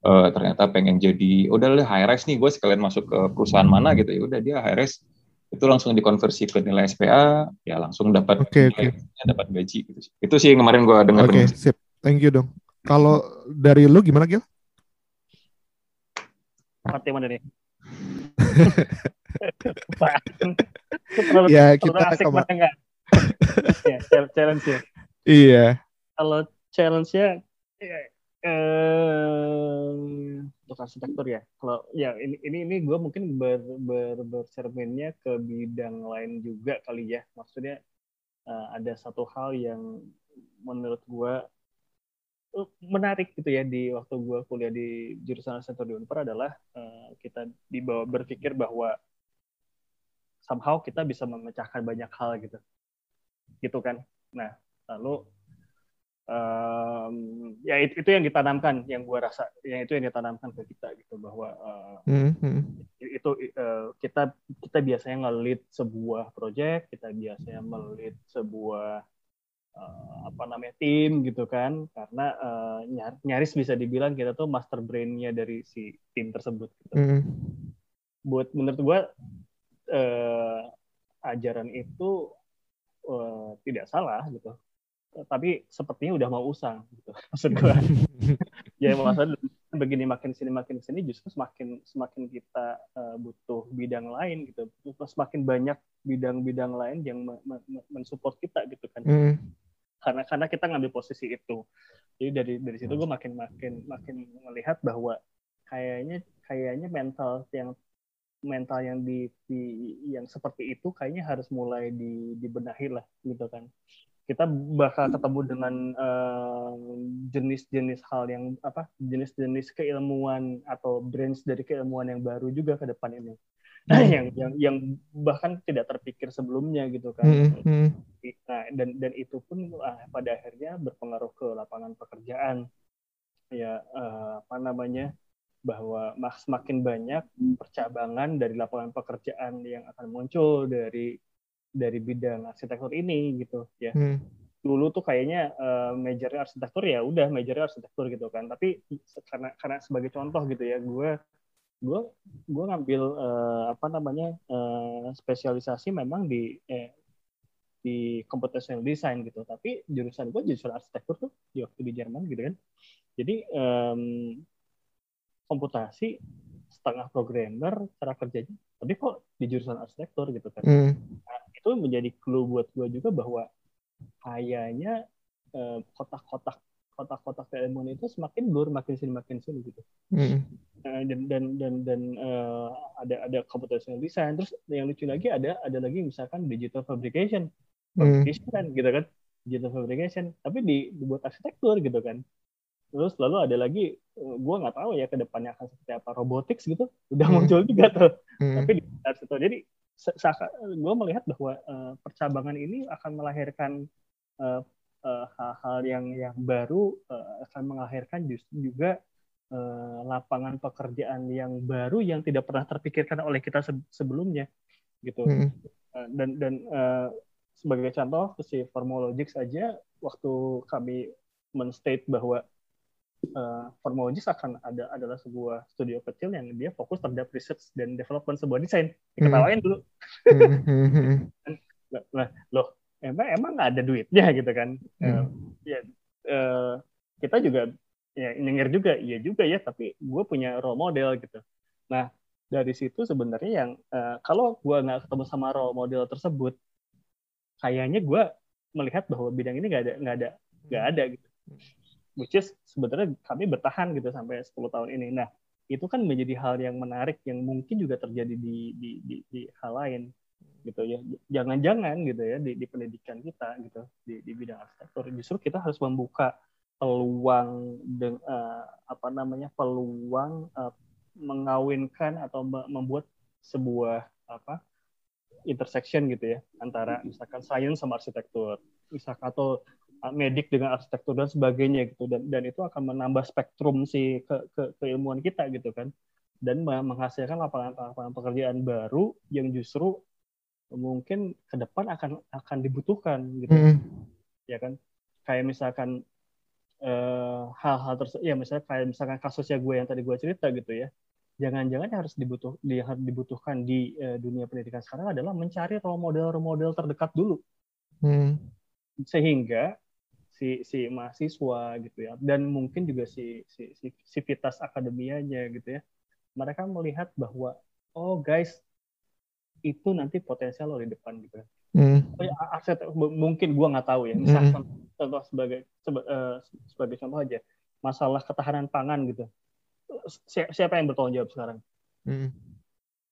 uh, ternyata pengen jadi udah lah HRS nih gue sekalian masuk ke perusahaan mana gitu ya udah dia HRS itu langsung dikonversi ke nilai SPA ya langsung dapat okay, okay. dapat gaji gitu sih. itu sih yang kemarin gue dengar oke okay, sip thank you dong kalau dari lu gimana Gil? Mati mana nih? Terlalu, ya kita asik kema- ya, challenge ya. Iya. Kalau challenge-nya ya, eh, untuk arsitektur ya. Kalau ya ini ini ini gue mungkin ber, ber bercerminnya ke bidang lain juga kali ya. Maksudnya uh, ada satu hal yang menurut gue menarik gitu ya di waktu gue kuliah di jurusan arsitektur di Unpar adalah uh, kita dibawa berpikir bahwa somehow kita bisa memecahkan banyak hal gitu gitu kan nah lalu um, ya itu, itu yang ditanamkan yang gue rasa yang itu yang ditanamkan ke kita gitu bahwa uh, mm-hmm. itu uh, kita kita biasanya ngelit sebuah project kita biasanya melit sebuah uh, apa namanya tim gitu kan karena uh, nyaris bisa dibilang kita tuh master brainnya dari si tim tersebut gitu. mm. buat menurut gue uh, ajaran itu uh, tidak salah gitu tapi sepertinya udah mau usang gitu maksud gue ya maksud begini makin sini makin sini justru semakin semakin kita uh, butuh bidang lain gitu semakin banyak bidang-bidang lain yang mensupport kita gitu kan mm. Karena karena kita ngambil posisi itu. Jadi dari dari situ gue makin makin makin melihat bahwa kayaknya kayaknya mental yang mental yang di, di yang seperti itu kayaknya harus mulai di, dibenahi lah gitu kan. Kita bakal ketemu dengan jenis-jenis uh, hal yang apa jenis-jenis keilmuan atau branch dari keilmuan yang baru juga ke depan ini. hmm. Yang yang yang bahkan tidak terpikir sebelumnya gitu kan hmm. hmm. nah dan dan itu pun uh, pada akhirnya berpengaruh ke lapangan pekerjaan ya uh, apa namanya bahwa semakin banyak percabangan dari lapangan pekerjaan yang akan muncul dari dari bidang arsitektur ini gitu ya. Hmm. Dulu tuh kayaknya uh, majornya arsitektur ya udah majornya arsitektur gitu kan. Tapi karena karena sebagai contoh gitu ya, gue gue gue ngambil uh, apa namanya uh, spesialisasi memang di eh, di computational design gitu. Tapi jurusan gue jurusan arsitektur tuh di waktu di Jerman gitu kan. Jadi um, komputasi setengah programmer cara kerjanya tapi kok di jurusan arsitektur gitu kan mm. nah, itu menjadi clue buat gue juga bahwa kayaknya eh, kotak-kotak kotak-kotak keilmuan itu semakin blur makin sini makin sini gitu mm. dan dan dan dan uh, ada ada computational design terus yang lucu lagi ada ada lagi misalkan digital fabrication hmm. fabrication mm. kan gitu kan digital fabrication tapi di dibuat arsitektur gitu kan terus lalu ada lagi eh, gue nggak tahu ya ke depannya akan seperti apa robotics gitu udah hmm. muncul juga tuh hmm. tapi di situ jadi gue melihat bahwa uh, percabangan ini akan melahirkan uh, hal-hal yang yang baru uh, akan melahirkan justru juga uh, lapangan pekerjaan yang baru yang tidak pernah terpikirkan oleh kita sebelumnya gitu hmm. uh, dan dan uh, sebagai contoh si Formologics saja waktu kami menstate bahwa uh, Formologics akan ada adalah sebuah studio kecil yang dia fokus terhadap research dan development sebuah desain. Diketawain dulu. nah, loh, emang emang nggak ada duitnya gitu kan? Uh, ya, uh, kita juga ya nyengir juga, iya juga ya. Tapi gue punya role model gitu. Nah, dari situ sebenarnya yang uh, kalau gue nggak ketemu sama role model tersebut, kayaknya gue melihat bahwa bidang ini nggak ada nggak ada nggak ada gitu which is sebenarnya kami bertahan gitu sampai 10 tahun ini nah itu kan menjadi hal yang menarik yang mungkin juga terjadi di di di, di hal lain gitu ya. Jangan-jangan gitu ya di, di pendidikan kita gitu di, di bidang arsitektur justru kita harus membuka peluang dengan uh, apa namanya peluang uh, mengawinkan atau membuat sebuah apa intersection gitu ya antara misalkan sains sama arsitektur misalkan atau uh, medik dengan arsitektur dan sebagainya gitu. Dan dan itu akan menambah spektrum si ke, ke keilmuan kita gitu kan. Dan menghasilkan lapangan-lapangan pekerjaan baru yang justru mungkin ke depan akan akan dibutuhkan gitu mm. ya kan kayak misalkan uh, hal-hal tersebut ya misalnya kayak misalkan kasusnya gue yang tadi gue cerita gitu ya jangan-jangan harus dibutuh di, dibutuhkan di uh, dunia pendidikan sekarang adalah mencari role model role model terdekat dulu hmm. sehingga si si mahasiswa gitu ya dan mungkin juga si si si, si vitas akademianya gitu ya mereka melihat bahwa oh guys itu nanti potensial lo di depan gitu hmm. oh, ya, aset mungkin gua nggak tahu ya hmm. contoh sebagai seba, uh, sebagai contoh aja masalah ketahanan pangan gitu siapa yang bertanggung jawab sekarang? Hmm.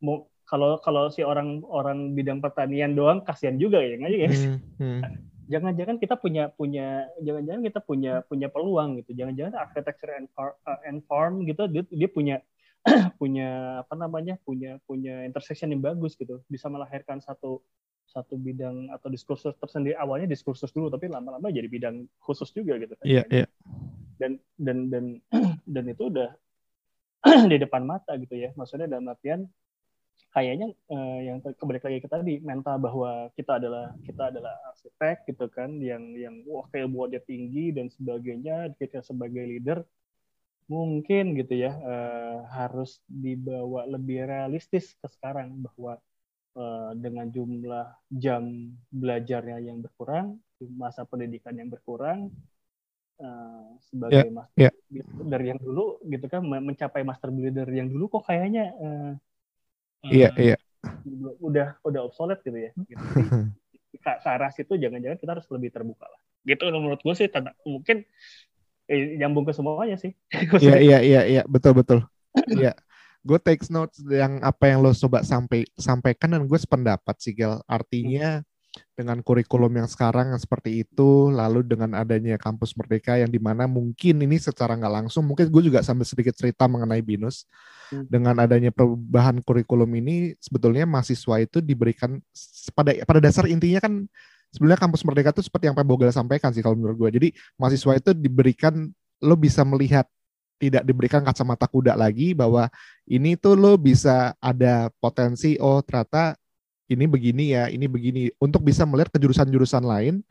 Mau kalau kalau si orang orang bidang pertanian doang kasihan juga ya nggak guys. Hmm. Hmm. Jangan-jangan kita punya punya jangan-jangan kita punya punya peluang gitu. Jangan-jangan architecture and farm, uh, and farm gitu dia, dia punya punya apa namanya punya punya intersection yang bagus gitu bisa melahirkan satu satu bidang atau diskursus tersendiri awalnya diskursus dulu tapi lama-lama jadi bidang khusus juga gitu kan. Iya, yeah, Yeah. Dan dan dan dan itu udah di depan mata gitu ya. Maksudnya dalam artian kayaknya uh, yang kembali lagi ke tadi mental bahwa kita adalah kita adalah arsitek gitu kan yang yang wah kayak buat dia tinggi dan sebagainya kita sebagai leader mungkin gitu ya uh, harus dibawa lebih realistis ke sekarang bahwa uh, dengan jumlah jam belajarnya yang berkurang masa pendidikan yang berkurang uh, sebagai yeah, master yeah. builder yang dulu gitu kan mencapai master builder yang dulu kok kayaknya uh, iya yeah, udah udah obsolete gitu ya gitu. ke, ke arah situ jangan-jangan kita harus lebih terbuka lah gitu menurut gue sih tanda, mungkin eh, nyambung ke semuanya sih. Iya iya iya iya. Betul betul. Iya. Gue take notes yang apa yang lo coba sampai sampaikan dan gue sependapat sih Gel. Artinya dengan kurikulum yang sekarang yang seperti itu, lalu dengan adanya kampus Merdeka yang di mana mungkin ini secara nggak langsung, mungkin gue juga sambil sedikit cerita mengenai binus, hmm. dengan adanya perubahan kurikulum ini sebetulnya mahasiswa itu diberikan pada pada dasar intinya kan sebenarnya kampus Merdeka itu seperti yang Pak Bogel sampaikan sih kalau menurut gue. Jadi mahasiswa itu diberikan lo bisa melihat tidak diberikan kacamata kuda lagi bahwa ini tuh lo bisa ada potensi oh ternyata ini begini ya, ini begini untuk bisa melihat ke jurusan-jurusan lain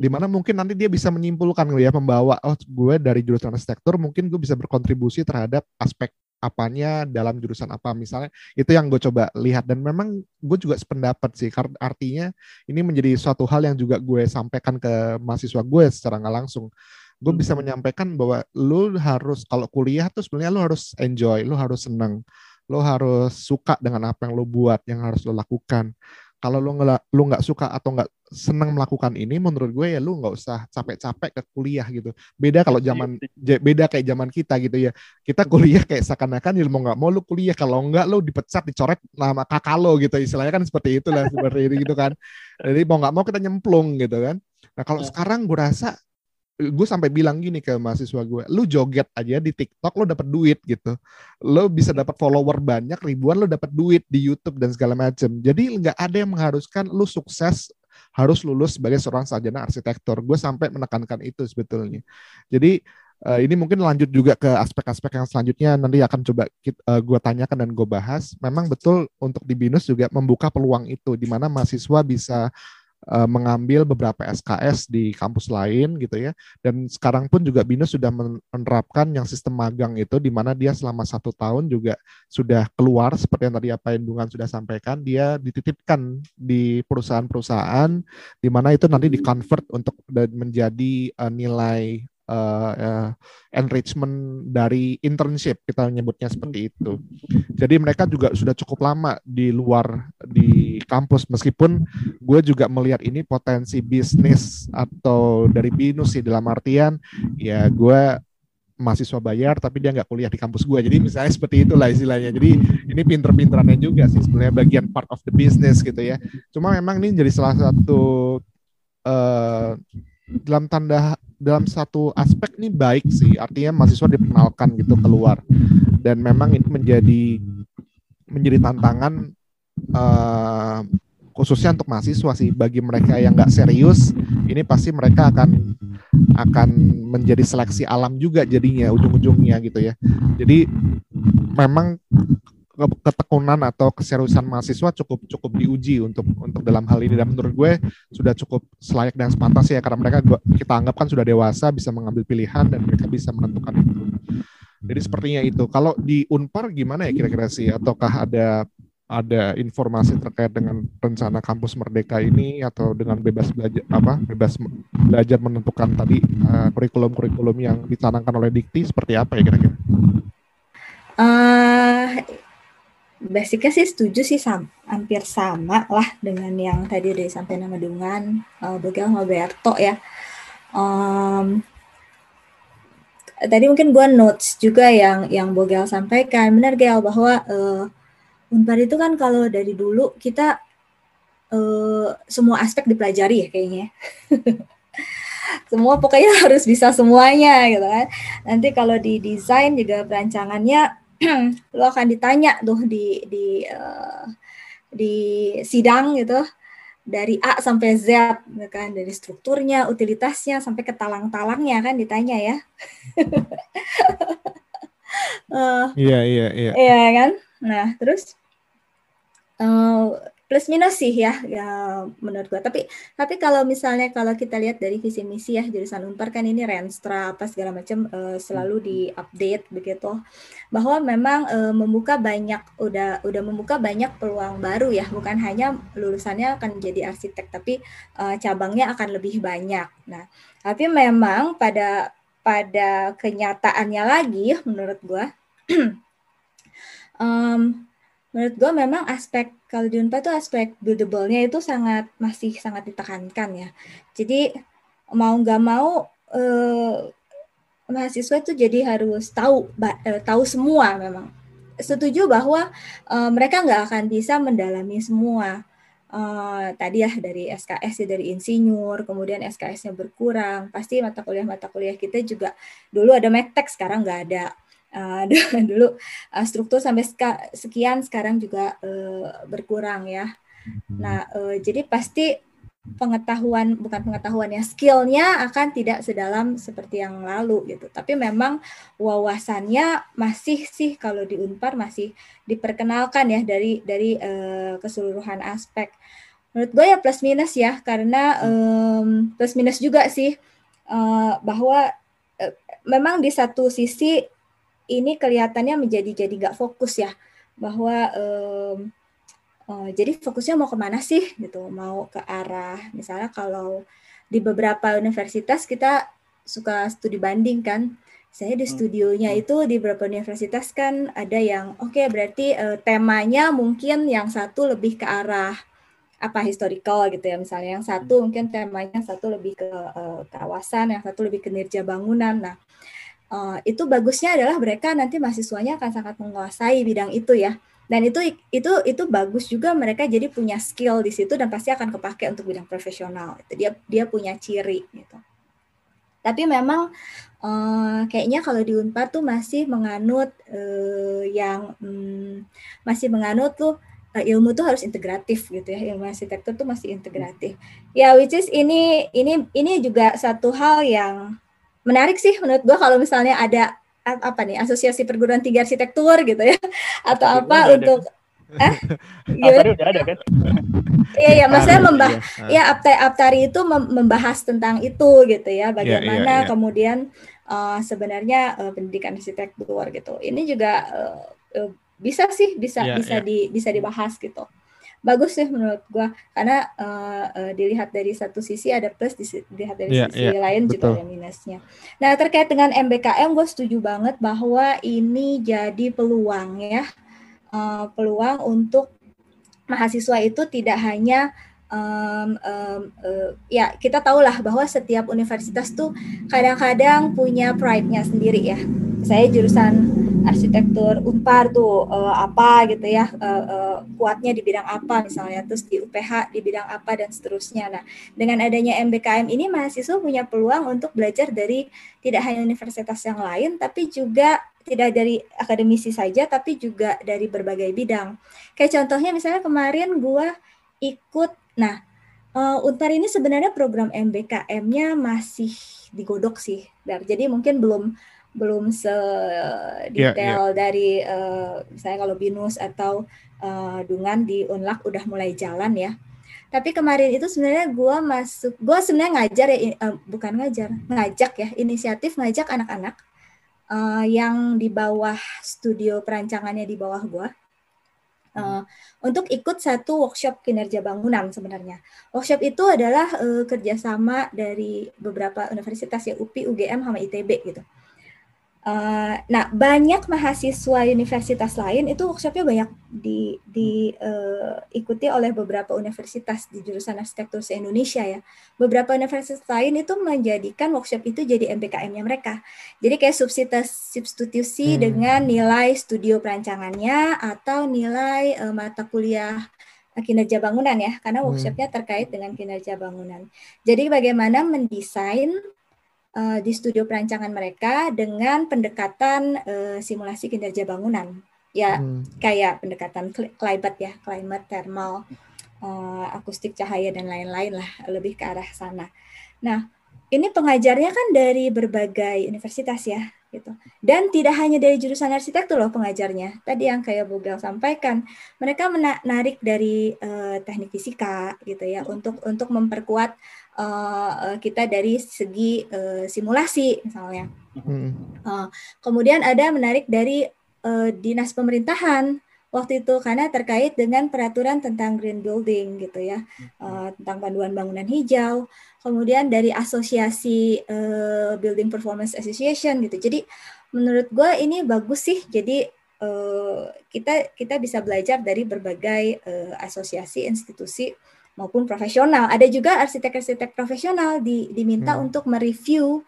di mana mungkin nanti dia bisa menyimpulkan ya membawa oh gue dari jurusan arsitektur mungkin gue bisa berkontribusi terhadap aspek apanya dalam jurusan apa misalnya itu yang gue coba lihat dan memang gue juga sependapat sih karena artinya ini menjadi suatu hal yang juga gue sampaikan ke mahasiswa gue secara nggak langsung gue bisa hmm. menyampaikan bahwa lu harus kalau kuliah tuh sebenarnya lu harus enjoy lu harus senang lo harus suka dengan apa yang lo buat, yang harus lo lakukan. Kalau lo nggak lo nggak suka atau nggak senang melakukan ini, menurut gue ya lo nggak usah capek-capek ke kuliah gitu. Beda kalau iya, zaman beda kayak zaman kita gitu ya. Kita kuliah kayak seakan-akan ya mau nggak mau lo kuliah, kalau nggak lo dipecat, dicoret nama kakak lo gitu. Istilahnya kan seperti itulah seperti itu gitu kan. Jadi mau nggak mau kita nyemplung gitu kan. Nah kalau iya. sekarang gue rasa gue sampai bilang gini ke mahasiswa gue, lu joget aja di TikTok lo dapet duit gitu, lo bisa dapat follower banyak ribuan lo dapet duit di YouTube dan segala macem. Jadi nggak ada yang mengharuskan lu sukses harus lulus sebagai seorang sarjana arsitektur. Gue sampai menekankan itu sebetulnya. Jadi uh, ini mungkin lanjut juga ke aspek-aspek yang selanjutnya nanti akan coba uh, gue tanyakan dan gue bahas. Memang betul untuk di BINUS juga membuka peluang itu di mana mahasiswa bisa uh, mengambil beberapa SKS di kampus lain gitu ya. Dan sekarang pun juga BINUS sudah menerapkan yang sistem magang itu di mana dia selama satu tahun juga sudah keluar seperti yang tadi apa Indungan sudah sampaikan, dia dititipkan di perusahaan-perusahaan di mana itu nanti di-convert untuk menjadi uh, nilai uh, enrichment dari internship kita menyebutnya seperti itu. Jadi mereka juga sudah cukup lama di luar di kampus. Meskipun gue juga melihat ini potensi bisnis atau dari binus sih dalam artian ya gue mahasiswa bayar tapi dia nggak kuliah di kampus gue. Jadi misalnya seperti itulah istilahnya. Jadi ini pinter-pinterannya juga sih sebenarnya bagian part of the business gitu ya. Cuma memang ini jadi salah satu uh, dalam tanda dalam satu aspek ini baik sih artinya mahasiswa diperkenalkan gitu keluar. Dan memang ini menjadi menjadi tantangan uh, khususnya untuk mahasiswa sih. Bagi mereka yang nggak serius ini pasti mereka akan akan menjadi seleksi alam juga jadinya ujung-ujungnya gitu ya. Jadi memang ketekunan atau keseriusan mahasiswa cukup cukup diuji untuk untuk dalam hal ini dan menurut gue sudah cukup selayak dan sepantasnya ya karena mereka gua, kita anggap kan sudah dewasa bisa mengambil pilihan dan mereka bisa menentukan itu. Jadi sepertinya itu. Kalau di Unpar gimana ya kira-kira sih? Ataukah ada ada informasi terkait dengan rencana kampus merdeka ini atau dengan bebas belajar apa bebas belajar menentukan tadi uh, kurikulum-kurikulum yang dicanangkan oleh Dikti seperti apa ya kira-kira? Uh, basicnya sih setuju sih sam hampir sama lah dengan yang tadi udah sampai nama dengan uh, Bogel Roberto ya. Um, tadi mungkin gue notes juga yang yang Bogel sampaikan benar Gel bahwa uh, Unpad itu kan kalau dari dulu kita uh, semua aspek dipelajari ya kayaknya. semua pokoknya harus bisa semuanya gitu kan. Nanti kalau di desain juga perancangannya lo akan ditanya tuh di di uh, di sidang gitu. Dari A sampai Z gitu kan. Dari strukturnya utilitasnya sampai ke talang-talangnya kan ditanya ya. Uh, iya iya iya. iya kan? Nah terus uh, plus minus sih ya ya menurut gua. Tapi tapi kalau misalnya kalau kita lihat dari visi misi ya jurusan Unpar kan ini Renstra apa segala macam uh, selalu di update begitu. Bahwa memang uh, membuka banyak udah udah membuka banyak peluang baru ya. Bukan hanya lulusannya akan menjadi arsitek tapi uh, cabangnya akan lebih banyak. Nah tapi memang pada pada kenyataannya lagi menurut gua um, menurut gue memang aspek kalau di Unpad itu aspek buildable-nya itu sangat masih sangat ditekankan ya. Jadi mau nggak mau eh, mahasiswa itu jadi harus tahu eh, tahu semua memang. Setuju bahwa eh, mereka nggak akan bisa mendalami semua. Uh, tadi ya dari SKS ya dari insinyur, kemudian SKS-nya berkurang, pasti mata kuliah-mata kuliah kita juga dulu ada Medtech sekarang nggak ada uh, dulu uh, struktur sampai sekian sekarang juga uh, berkurang ya. Mm-hmm. Nah, uh, jadi pasti pengetahuan bukan pengetahuan ya skillnya akan tidak sedalam seperti yang lalu gitu. Tapi memang wawasannya masih sih kalau di Unpar masih diperkenalkan ya dari dari uh, keseluruhan aspek. Menurut gue ya plus minus ya karena um, plus minus juga sih uh, bahwa uh, memang di satu sisi ini kelihatannya menjadi jadi nggak fokus ya bahwa um, uh, jadi fokusnya mau ke mana sih gitu mau ke arah misalnya kalau di beberapa universitas kita suka studi banding kan saya di hmm. studionya hmm. itu di beberapa universitas kan ada yang oke okay, berarti uh, temanya mungkin yang satu lebih ke arah apa historical gitu ya misalnya yang satu hmm. mungkin temanya yang satu lebih ke uh, kawasan yang satu lebih kinerja bangunan nah uh, itu bagusnya adalah mereka nanti mahasiswanya akan sangat menguasai bidang itu ya. Dan itu itu itu bagus juga mereka jadi punya skill di situ dan pasti akan kepake untuk bidang profesional. Itu dia dia punya ciri gitu. Tapi memang uh, kayaknya kalau di Unpar tuh masih menganut uh, yang um, masih menganut tuh uh, ilmu tuh harus integratif gitu ya. Ilmu arsitektur tuh masih integratif. Ya which is ini ini ini juga satu hal yang menarik sih menurut gue kalau misalnya ada apa nih asosiasi perguruan tinggi arsitektur gitu ya. Atau apa apa untuk eh Aptari udah ada kan? Iya iya maksudnya membah ya Aptari Aptari itu membahas tentang itu gitu ya. Bagaimana yeah, yeah, yeah. kemudian uh, sebenarnya uh, pendidikan arsitektur gitu. Ini juga uh, uh, bisa sih bisa yeah, bisa yeah. di bisa dibahas gitu bagus sih menurut gua karena uh, uh, dilihat dari satu sisi ada plus dilihat dari yeah, sisi yeah, lain betul. juga ada minusnya. Nah terkait dengan MBKM gue setuju banget bahwa ini jadi peluang ya uh, peluang untuk mahasiswa itu tidak hanya um, um, uh, ya kita tahulah bahwa setiap universitas tuh kadang-kadang punya pride-nya sendiri ya. Saya jurusan arsitektur Unpar tuh uh, apa gitu ya uh, uh, kuatnya di bidang apa misalnya terus di UPH di bidang apa dan seterusnya. Nah dengan adanya MBKM ini mahasiswa punya peluang untuk belajar dari tidak hanya universitas yang lain tapi juga tidak dari akademisi saja tapi juga dari berbagai bidang. Kayak contohnya misalnya kemarin gua ikut nah uh, Unpar ini sebenarnya program MBKM-nya masih digodok sih. Jadi mungkin belum belum sedetail yeah, yeah. dari uh, misalnya kalau binus atau uh, dungan di unlak udah mulai jalan ya tapi kemarin itu sebenarnya gue masuk gue sebenarnya ngajar ya uh, bukan ngajar ngajak ya inisiatif ngajak anak-anak uh, yang di bawah studio perancangannya di bawah gue uh, untuk ikut satu workshop kinerja bangunan sebenarnya. Workshop itu adalah uh, kerjasama dari beberapa universitas ya UPI, UGM, sama ITB gitu. Uh, nah, banyak mahasiswa universitas lain itu workshopnya banyak diikuti uh, oleh beberapa universitas di jurusan arsitektur se Indonesia ya. Beberapa universitas lain itu menjadikan workshop itu jadi MPKM-nya mereka. Jadi kayak substitusi hmm. dengan nilai studio perancangannya atau nilai uh, mata kuliah kinerja bangunan ya, karena hmm. workshopnya terkait dengan kinerja bangunan. Jadi bagaimana mendesain uh, di studio perancangan mereka dengan pendekatan uh, simulasi kinerja bangunan. Ya, hmm. kayak pendekatan climate ya, climate thermal, uh, akustik cahaya dan lain-lain lah, lebih ke arah sana. Nah, ini pengajarnya kan dari berbagai universitas ya, gitu. Dan tidak hanya dari jurusan arsitektur loh pengajarnya. Tadi yang kayak Bugel sampaikan, mereka menarik dari uh, teknik fisika gitu ya untuk untuk memperkuat uh, kita dari segi uh, simulasi misalnya. Uh, kemudian ada menarik dari uh, dinas pemerintahan waktu itu karena terkait dengan peraturan tentang green building gitu ya uh, tentang panduan bangunan hijau kemudian dari asosiasi uh, building performance association gitu jadi menurut gue ini bagus sih jadi uh, kita kita bisa belajar dari berbagai uh, asosiasi institusi maupun profesional. Ada juga arsitek-arsitek profesional di, diminta hmm. untuk mereview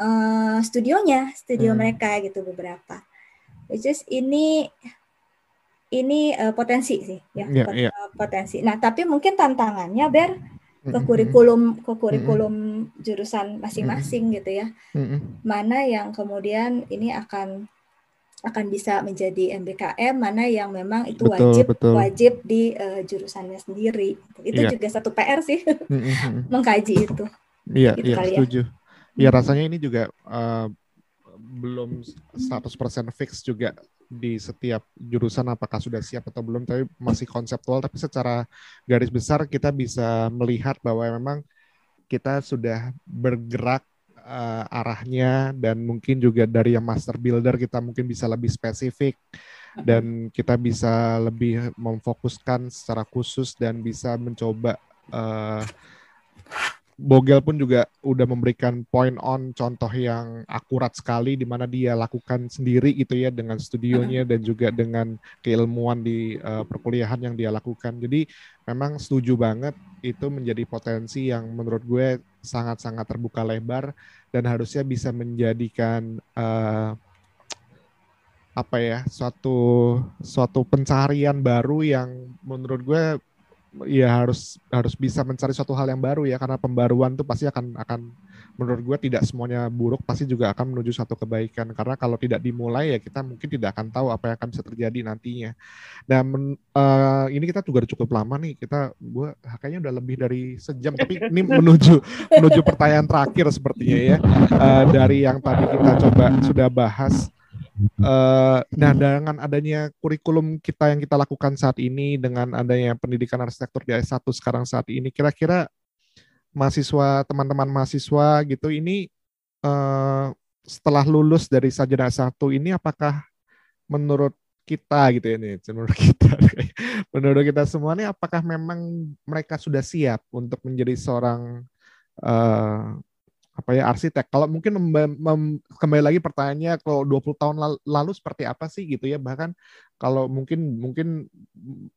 uh, studionya, studio hmm. mereka gitu beberapa. Which is ini ini uh, potensi sih ya, yeah, pot, yeah. potensi. Nah, tapi mungkin tantangannya ber ke hmm, kurikulum ke kurikulum jurusan masing-masing gitu ya. Mana yang kemudian ini akan akan bisa menjadi MBKM mana yang memang itu betul, wajib betul. wajib di uh, jurusannya sendiri itu yeah. juga satu PR sih mengkaji itu iya gitu iya ya. setuju ya rasanya ini juga uh, belum 100% fix juga di setiap jurusan apakah sudah siap atau belum tapi masih konseptual. Tapi secara garis besar kita bisa melihat bahwa memang kita sudah bergerak uh, arahnya dan mungkin juga dari yang master builder kita mungkin bisa lebih spesifik dan kita bisa lebih memfokuskan secara khusus dan bisa mencoba uh, Bogel pun juga udah memberikan point on contoh yang akurat sekali di mana dia lakukan sendiri gitu ya dengan studionya dan juga dengan keilmuan di uh, perkuliahan yang dia lakukan. Jadi memang setuju banget itu menjadi potensi yang menurut gue sangat-sangat terbuka lebar dan harusnya bisa menjadikan uh, apa ya suatu suatu pencarian baru yang menurut gue ya harus harus bisa mencari suatu hal yang baru ya karena pembaruan tuh pasti akan akan menurut gue tidak semuanya buruk pasti juga akan menuju satu kebaikan. Karena kalau tidak dimulai ya kita mungkin tidak akan tahu apa yang akan bisa terjadi nantinya. Dan men, uh, ini kita juga cukup lama nih kita gue kayaknya udah lebih dari sejam tapi ini menuju menuju pertanyaan terakhir sepertinya ya. Uh, dari yang tadi kita coba sudah bahas Uh, nah dengan adanya kurikulum kita yang kita lakukan saat ini dengan adanya pendidikan arsitektur di S1 sekarang saat ini kira-kira mahasiswa teman-teman mahasiswa gitu ini uh, setelah lulus dari sarjana S1 ini apakah menurut kita gitu ya nih menurut kita menurut kita semua ini apakah memang mereka sudah siap untuk menjadi seorang uh, apa ya arsitek. Kalau mungkin kembali lagi pertanyaannya kalau 20 tahun lalu seperti apa sih gitu ya. Bahkan kalau mungkin mungkin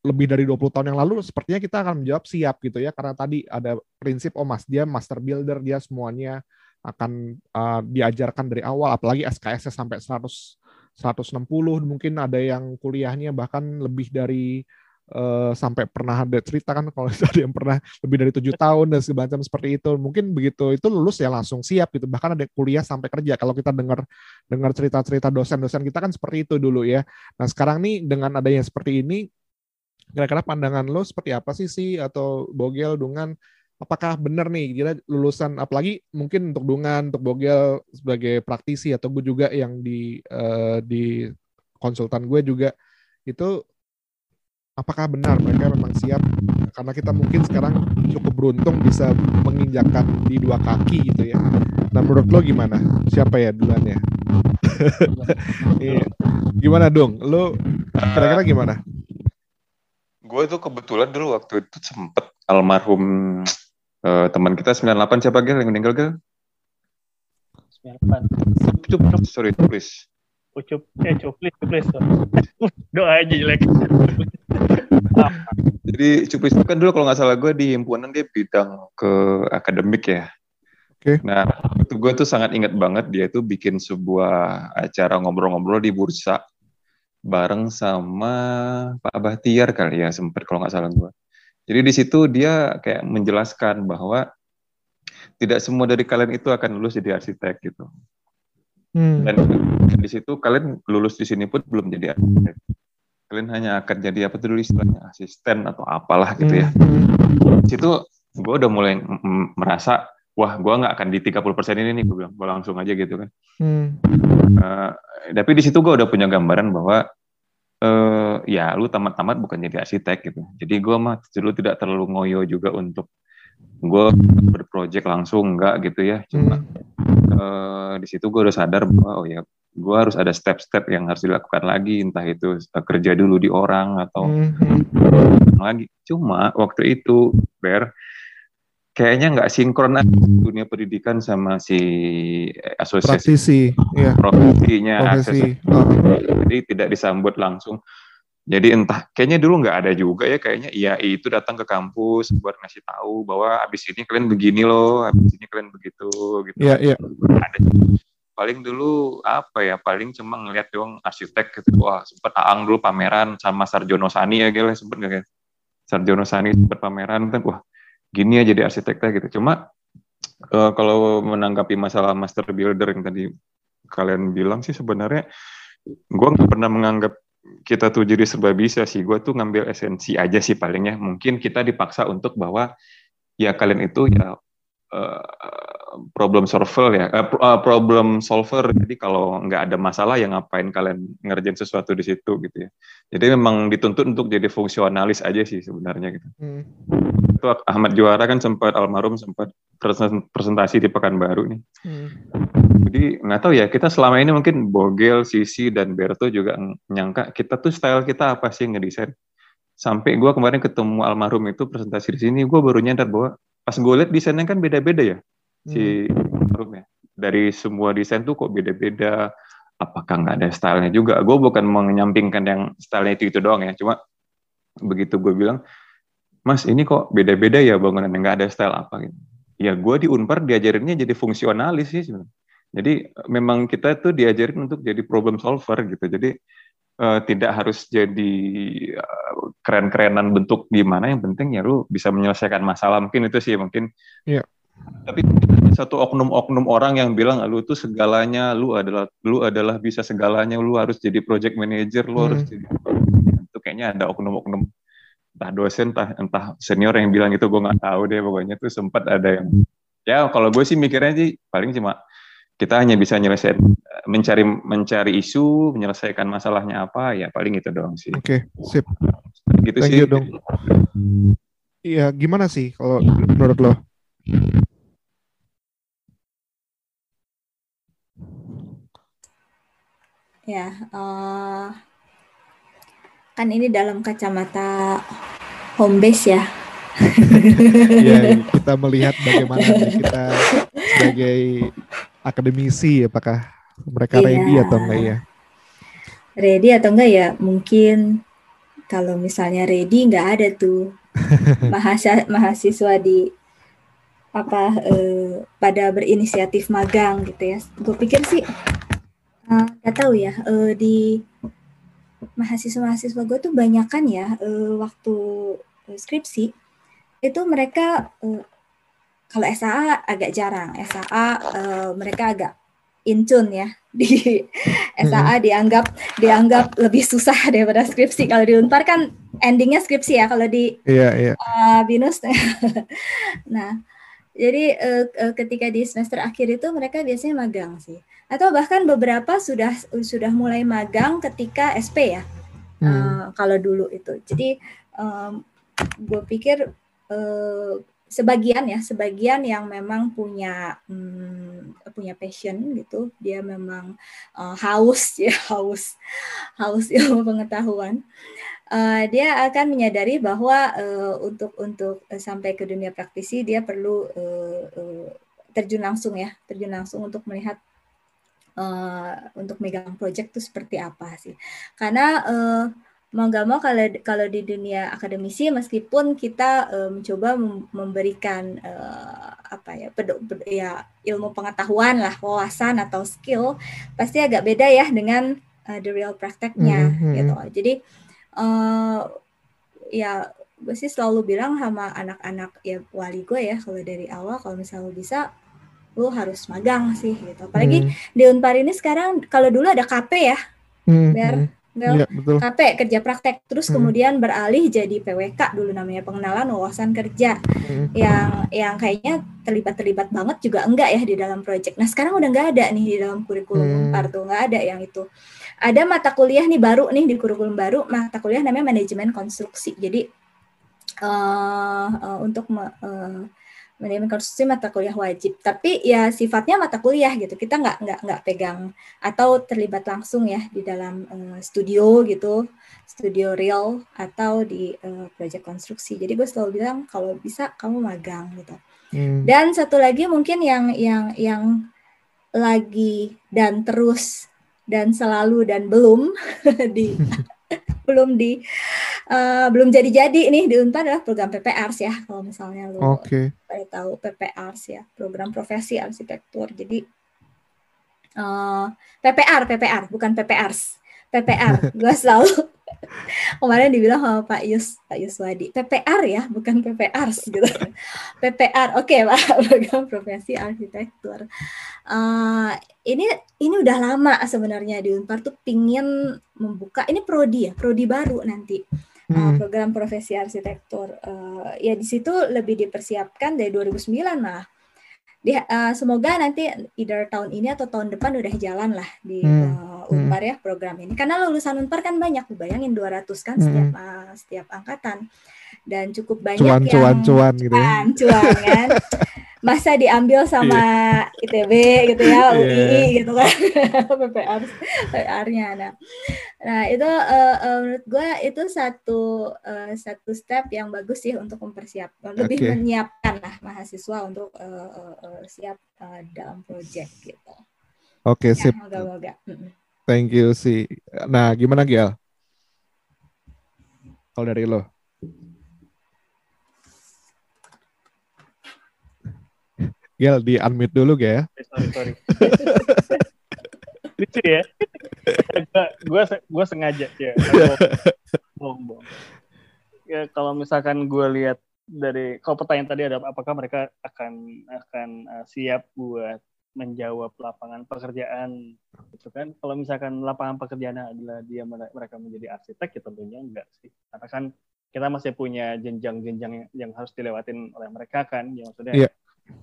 lebih dari 20 tahun yang lalu sepertinya kita akan menjawab siap gitu ya karena tadi ada prinsip oh Mas dia master builder dia semuanya akan uh, diajarkan dari awal apalagi SKS sampai 100 160 mungkin ada yang kuliahnya bahkan lebih dari uh, sampai pernah ada cerita kan kalau ada yang pernah lebih dari tujuh tahun dan segala macam seperti itu. Mungkin begitu itu lulus ya langsung siap gitu. Bahkan ada kuliah sampai kerja. Kalau kita dengar dengar cerita-cerita dosen-dosen kita kan seperti itu dulu ya. Nah sekarang nih dengan adanya seperti ini kira-kira pandangan lo seperti apa sih sih atau Bogel dengan apakah benar nih kira lulusan? Apalagi mungkin untuk Dungan untuk Bogel sebagai praktisi atau gue juga yang di uh, di konsultan gue juga itu apakah benar mereka memang siap karena kita mungkin sekarang cukup beruntung bisa menginjakkan di dua kaki gitu ya. Nah menurut lo gimana? Siapa ya duluan ya? iya. Gimana dong? Lo kira-kira gimana? Gue tuh kebetulan dulu waktu itu sempet almarhum uh, teman kita 98 siapa Gel yang meninggal Gel? 98. Sorry, please. Ucup, eh cuplis, cuplis. Doa aja jelek. Jadi Cupis itu kan dulu kalau nggak salah gue di himpunan dia bidang ke akademik ya. Oke. Okay. Nah, itu gue tuh sangat ingat banget dia tuh bikin sebuah acara ngobrol-ngobrol di bursa bareng sama Pak Bahtiar kali ya sempat kalau nggak salah gue. Jadi di situ dia kayak menjelaskan bahwa tidak semua dari kalian itu akan lulus jadi arsitek gitu. Hmm. Dan di situ kalian lulus di sini pun belum jadi kalian hanya akan jadi apa tuh dulu istilahnya asisten atau apalah gitu ya. Hmm. Situ gue udah mulai merasa wah gue nggak akan di 30% ini nih gue bilang gue langsung aja gitu kan. Hmm. Uh, tapi di situ gue udah punya gambaran bahwa uh, ya lu tamat-tamat bukan jadi arsitek gitu. Jadi gue mah dulu tidak terlalu ngoyo juga untuk gue berproject langsung enggak gitu ya. Cuma hmm. uh, di situ gue udah sadar bahwa oh ya gue harus ada step-step yang harus dilakukan lagi entah itu uh, kerja dulu di orang atau mm-hmm. lagi cuma waktu itu ber kayaknya nggak sinkron dunia pendidikan sama si asosiasi Praktisi, ya. profesinya Profesi. oh. jadi tidak disambut langsung jadi entah kayaknya dulu nggak ada juga ya kayaknya iya itu datang ke kampus buat ngasih tahu bahwa abis ini kalian begini loh abis ini kalian begitu gitu. Yeah, yeah. ada. Paling dulu apa ya paling cuma ngeliat dong arsitek gitu. Wah sempet Aang dulu pameran sama Sarjono Sani ya gila sempet gak kayak Sarjono Sani sempet pameran kan wah gini ya jadi arsiteknya gitu. Cuma uh, kalau menanggapi masalah master builder yang tadi kalian bilang sih sebenarnya gue nggak pernah menganggap kita tuh jadi serba bisa sih. Gue tuh ngambil esensi aja sih palingnya mungkin kita dipaksa untuk bahwa ya kalian itu ya uh, problem solver ya, uh, problem solver. Jadi kalau nggak ada masalah ya ngapain kalian ngerjain sesuatu di situ gitu ya. Jadi memang dituntut untuk jadi fungsionalis aja sih sebenarnya gitu. Hmm. Itu Ahmad Juara kan sempat almarhum sempat presentasi di Pekanbaru nih. Hmm. Jadi nggak tahu ya kita selama ini mungkin Bogel, Sisi dan Berto juga nyangka kita tuh style kita apa sih ngedesain. Sampai gue kemarin ketemu almarhum itu presentasi di sini, gue baru nyadar bahwa pas gue lihat desainnya kan beda-beda ya si hmm. ya. Dari semua desain tuh kok beda-beda. Apakah nggak ada stylenya juga? Gue bukan menyampingkan yang stylenya itu itu doang ya. Cuma begitu gue bilang, Mas ini kok beda-beda ya bangunan nggak ada style apa gitu. Ya gue di Unpar diajarinnya jadi fungsionalis sih sebenarnya. Jadi memang kita tuh diajarin untuk jadi problem solver gitu. Jadi uh, tidak harus jadi uh, keren-kerenan bentuk gimana yang penting ya lu bisa menyelesaikan masalah mungkin itu sih mungkin Iya. Tapi satu oknum-oknum orang yang bilang lu tuh segalanya lu adalah lu adalah bisa segalanya lu harus jadi project manager lu Hmm. harus jadi itu kayaknya ada oknum-oknum entah dosen entah entah senior yang bilang itu gue nggak tahu deh pokoknya tuh sempat ada yang ya kalau gue sih mikirnya sih paling cuma kita hanya bisa nyelesain mencari mencari isu menyelesaikan masalahnya apa ya paling itu doang sih Oke, sip. gitu Thank sih you dong. Iya, gimana sih kalau menurut lo? Ya, eh, kan ini dalam kacamata home base ya. ya kita melihat bagaimana kita sebagai akademisi apakah mereka Iya. ready atau enggak ya Ready atau enggak ya? Mungkin kalau misalnya ready nggak ada tuh mahasiswa mahasiswa di apa eh, pada berinisiatif magang gitu ya. Gue pikir sih eh, nggak tahu ya eh, di mahasiswa-mahasiswa gue tuh banyakan ya eh, waktu eh, skripsi itu mereka eh, kalau SAA agak jarang. SAA eh, mereka agak in tune ya. Di SAA dianggap dianggap lebih susah daripada skripsi. Kalau di Unpar kan endingnya skripsi ya kalau di iya iya. uh, binus. Nah jadi eh, ketika di semester akhir itu mereka biasanya magang sih atau bahkan beberapa sudah sudah mulai magang ketika SP ya? Hmm. Eh, kalau dulu itu. Jadi gue pikir eh, sebagian ya sebagian yang memang punya hmm, punya passion gitu dia memang eh, haus ya haus haus ilmu pengetahuan. Eh, dia akan menyadari bahwa eh, untuk untuk eh, sampai ke dunia praktisi dia perlu eh, eh, terjun langsung ya terjun langsung untuk melihat eh, untuk megang project itu seperti apa sih karena eh, mau nggak mau kalau kalau di dunia akademisi meskipun kita eh, mencoba mem- memberikan eh, apa ya pedo- ped- ya ilmu pengetahuan lah wawasan atau skill pasti agak beda ya dengan eh, the real prakteknya Mhm, mhm. gitu jadi eh, ya gue sih selalu bilang sama anak-anak ya wali gue ya kalau dari awal kalau misalnya bisa lu harus magang sih gitu apalagi Hmm, di Unpar ini sekarang kalau dulu ada KP ya hmm, biar hmm. Bel, Iya, betul KP kerja praktek terus Hmm. kemudian beralih jadi PWK dulu namanya pengenalan wawasan kerja Hmm. yang yang kayaknya terlibat terlibat banget juga enggak ya di dalam project. Nah sekarang udah nggak ada nih di dalam kurikulum Hmm. Unpar tuh nggak ada yang itu. Ada mata kuliah nih baru nih di kurikulum baru mata kuliah namanya manajemen konstruksi. Jadi eh eh, untuk me- eh, manajemen konstruksi mata kuliah wajib. Tapi ya sifatnya mata kuliah gitu. Kita nggak nggak nggak pegang atau terlibat langsung ya di dalam eh, studio gitu, studio real atau di eh, proyek konstruksi. Jadi gue selalu bilang kalau bisa kamu magang gitu. Hmm. Dan satu lagi mungkin yang yang yang lagi dan terus dan selalu dan belum di belum di eh, belum jadi-jadi nih di Unpad adalah program PPRs ya kalau misalnya lu Oke. pada tahu PPRs ya program profesi arsitektur jadi eh, PPR PPR bukan PPRs PPR gue selalu kemarin dibilang sama Pak Yus Pak Yuswadi PPR ya bukan PPRs gitu PPR oke Pak program profesi arsitektur Eh, ini ini udah lama sebenarnya di Unpar tuh pingin membuka ini prodi ya prodi baru nanti uh, program profesi arsitektur. Uh, ya di situ lebih dipersiapkan dari 2009 malah. Di, uh, semoga nanti either tahun ini atau tahun depan udah jalan lah di Hmm. uh, Unpar ya program ini. Karena lulusan Unpar kan banyak, bayangin 200 kan Hmm. setiap uh, setiap angkatan dan cukup banyak Cuan, yang cuan, cuan gitu ya. cuan, cuan kan. Masa diambil sama ITB gitu ya, Iya. UII gitu kan, PPR, PPR-nya. Nah, nah itu eh, eh, menurut gue itu satu eh, satu step yang bagus sih untuk mempersiapkan, lebih Oke. menyiapkan lah mahasiswa untuk eh, eh, eh, siap eh, dalam project gitu. Oke, Ya, sip. moga-moga. Thank you sih. Nah, gimana Gial? Kalau dari lo? Gial di unmute dulu ya. Eh, sorry sorry. Lucu ya. Gue gue sengaja ya bohong ya kalau misalkan gue lihat dari kalau pertanyaan tadi ada apakah mereka akan akan uh, siap buat menjawab lapangan pekerjaan gitu kan? Kalau misalkan lapangan pekerjaan adalah dia mereka menjadi arsitek ya tentunya enggak sih. Karena kan kita masih punya jenjang-jenjang yang harus dilewatin oleh mereka kan yang maksudnya. Yeah.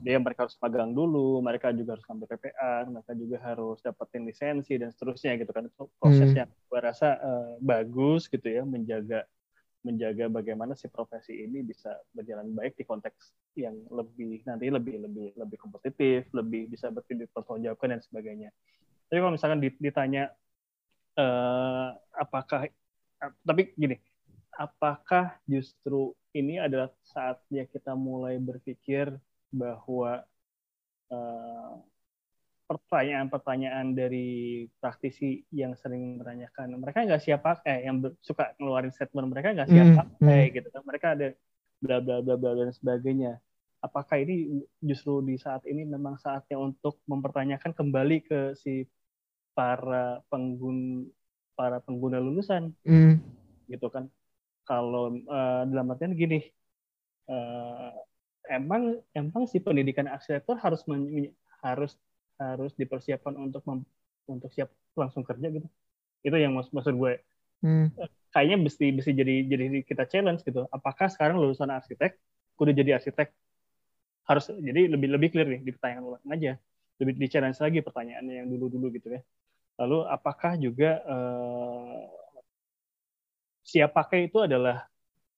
Dia mereka harus magang dulu mereka juga harus ambil PPA mereka juga harus dapetin lisensi dan seterusnya gitu kan itu proses hmm. yang gue rasa uh, bagus gitu ya menjaga menjaga bagaimana si profesi ini bisa berjalan baik di konteks yang lebih nanti lebih lebih lebih kompetitif, lebih bisa dipertanggungjawabkan dan sebagainya. Tapi kalau misalkan ditanya uh, apakah tapi gini, apakah justru ini adalah saatnya kita mulai berpikir bahwa uh, pertanyaan-pertanyaan dari praktisi yang sering menanyakan mereka nggak siap pakai? Yang suka ngeluarin statement mereka nggak siap hmm, pakai hmm. gitu kan. Mereka ada bla bla bla bla dan sebagainya. Apakah ini justru di saat ini memang saatnya untuk mempertanyakan kembali ke si para pengguna para pengguna lulusan? Mm. gitu kan. Kalau uh, dalam artian gini uh, emang emang si pendidikan arsitektur harus men, harus harus dipersiapkan untuk mem, untuk siap langsung kerja gitu. Itu yang mak maksud gue. Hmm. kayaknya mesti mesti jadi jadi kita challenge gitu. Apakah sekarang lulusan arsitek udah jadi arsitek? Harus jadi lebih lebih clear nih di pertanyaan ulang aja. Lebih di challenge lagi pertanyaannya yang dulu dulu gitu ya. Lalu apakah juga uh, siap pakai itu adalah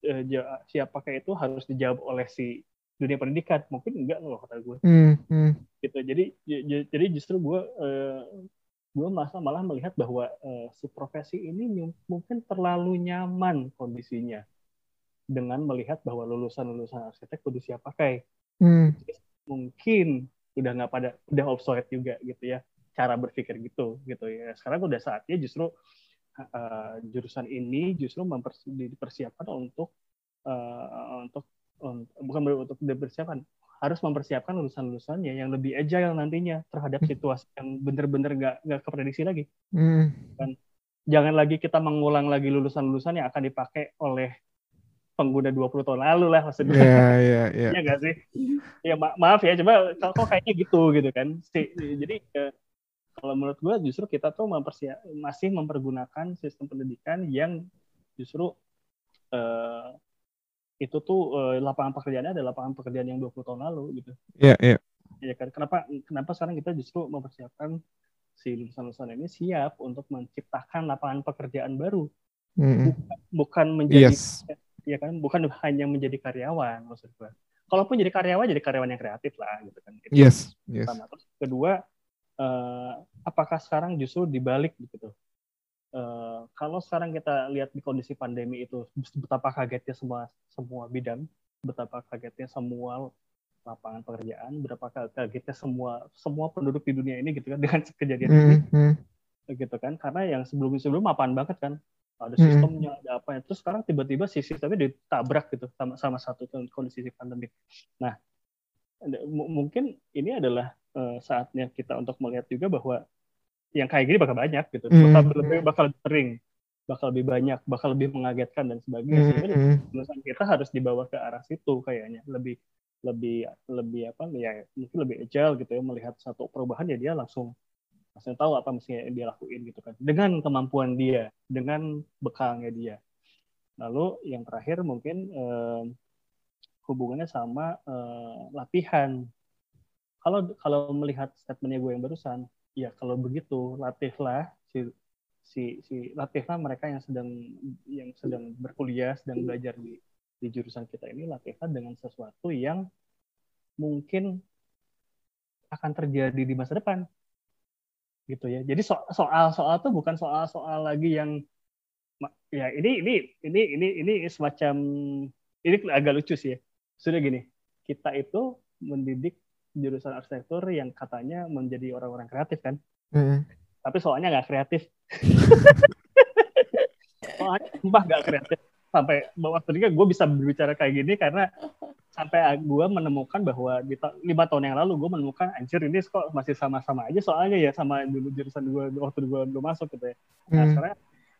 uh, siap pakai itu harus dijawab oleh si dunia pendidikan. Mungkin enggak loh kata gue hmm, hmm. gitu. Jadi jadi justru gue uh, gue masa malah melihat bahwa uh, si profesi ini mungkin terlalu nyaman kondisinya dengan melihat bahwa lulusan lulusan arsitek kudu siap pakai. Hmm. mungkin udah nggak pada udah obsolete juga gitu ya cara berpikir gitu gitu ya. Sekarang udah saatnya justru uh, jurusan ini justru mempersiapkan untuk uh, untuk bukan untuk dipersiapkan harus mempersiapkan lulusan-lulusannya yang lebih agile nantinya terhadap hmm. situasi yang benar-benar nggak nggak keprediksi lagi. Hmm. Kan jangan lagi kita mengulang lagi lulusan-lulusan yang akan dipakai oleh pengguna 20 tahun lalu lah maksudnya. Iya, iya, iya. Iya nggak sih? Ya ma maaf ya, coba kok kayaknya gitu gitu kan. Jadi ya, kalau menurut gue justru kita tuh mempersiap masih mempergunakan sistem pendidikan yang justru uh, itu tuh uh, lapangan pekerjaannya adalah lapangan pekerjaan yang 20 tahun lalu gitu. Iya, yeah, iya. Yeah. Ya kan kenapa kenapa sekarang kita justru mempersiapkan si lulusan-lulusan ini siap untuk menciptakan lapangan pekerjaan baru. Mm -hmm. bukan, bukan menjadi yes. ya kan bukan hanya menjadi karyawan maksud gue. Kalaupun jadi karyawan jadi karyawan yang kreatif lah gitu kan. Itu yes, yes. Terus kedua uh, apakah sekarang justru dibalik gitu Uh, kalau sekarang kita lihat di kondisi pandemi itu betapa kagetnya semua semua bidang, betapa kagetnya semua lapangan pekerjaan, berapa kagetnya semua semua penduduk di dunia ini gitu kan dengan kejadian mm -hmm. ini, hmm. gitu kan? Karena yang sebelum sebelum apaan banget kan, ada hmm. sistemnya, ada apa ya, terus sekarang tiba-tiba si sistemnya ditabrak gitu sama sama satu kondisi pandemi. Nah, mungkin ini adalah uh, saatnya kita untuk melihat juga bahwa yang kayak gini bakal banyak gitu. Mm. bakal lebih bakal lebih sering bakal lebih banyak bakal lebih mengagetkan dan sebagainya. Mm. sehingga tulisan kita harus dibawa ke arah situ kayaknya. Lebih lebih lebih apa ya mungkin lebih agile gitu ya melihat satu perubahan ya dia langsung langsung tahu apa mestinya dia lakuin gitu kan. Dengan kemampuan dia dengan bekalnya dia. Lalu yang terakhir mungkin eh, hubungannya sama eh, latihan. Kalau kalau melihat statementnya gue yang barusan ya kalau begitu latihlah si si si latihlah mereka yang sedang yang sedang berkuliah sedang belajar di di jurusan kita ini latihlah dengan sesuatu yang mungkin akan terjadi di masa depan. Gitu ya. Jadi so soal soal tuh bukan soal soal lagi yang ya ini ini ini ini ini semacam ini agak lucu sih ya. Sudah gini kita itu mendidik jurusan arsitektur yang katanya menjadi orang-orang kreatif kan. Mm. Tapi soalnya nggak kreatif. soalnya sumpah nggak kreatif. Sampai bawah tadi gue bisa berbicara kayak gini karena sampai gue menemukan bahwa di lima tahun yang lalu gue menemukan anjir ini kok masih sama-sama aja soalnya ya sama dulu jurusan gue waktu gue gue masuk gitu ya. Nah, hmm. sekarang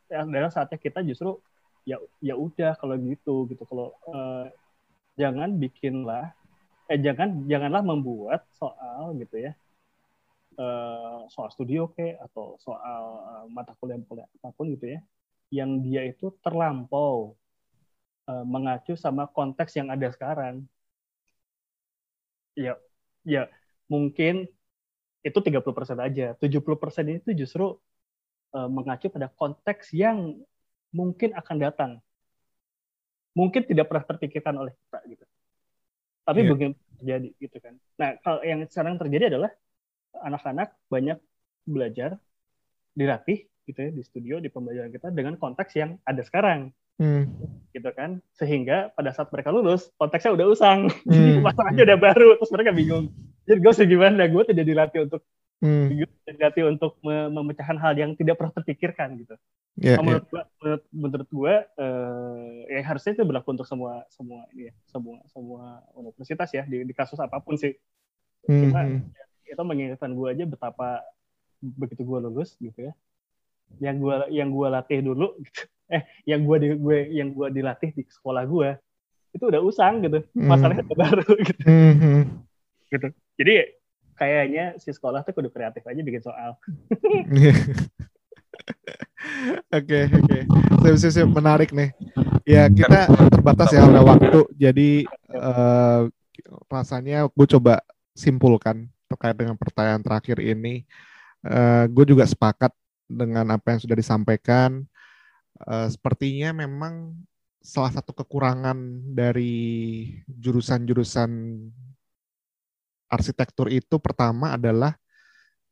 ya, adalah saatnya kita justru ya ya udah kalau gitu gitu kalau uh, jangan bikinlah eh jangan janganlah membuat soal gitu ya uh, soal studio ke atau soal uh, mata kuliah apa pun gitu ya yang dia itu terlampau uh, mengacu sama konteks yang ada sekarang. Ya, ya mungkin itu 30% aja. 70% itu justru mengacu pada konteks yang mungkin akan datang. Mungkin tidak pernah terpikirkan oleh kita gitu. Tapi yeah. mungkin terjadi gitu kan. Nah, kalau yang sekarang terjadi adalah anak-anak banyak belajar dilatih gitu ya di studio di pembelajaran kita dengan konteks yang ada sekarang hmm. gitu kan sehingga pada saat mereka lulus konteksnya udah usang hmm. masalahnya udah baru terus mereka bingung jadi gue sih gimana gue tidak dilatih untuk hmm. dilatih untuk memecahkan hal yang tidak pernah terpikirkan gitu yeah, menurut yeah. gue menurut, menurut gue uh, ya harusnya itu berlaku untuk semua semua ini ya semua semua universitas ya di, di kasus apa pun sih hmm. cuma hmm. itu mengingatkan gue aja betapa begitu gue lulus gitu ya yang gue yang gue latih dulu gitu eh yang gue di gue yang gue dilatih di sekolah gue itu udah usang gitu hmm. masalahnya udah baru gitu mm-hmm. gitu jadi kayaknya si sekolah tuh kudu kreatif aja bikin soal. Oke oke. Siap, siap menarik nih. Ya kita terbatas ya oleh waktu. Jadi uh, rasanya gue coba simpulkan terkait dengan pertanyaan terakhir ini. Uh, gue juga sepakat dengan apa yang sudah disampaikan. Uh, sepertinya memang salah satu kekurangan dari jurusan-jurusan arsitektur itu pertama adalah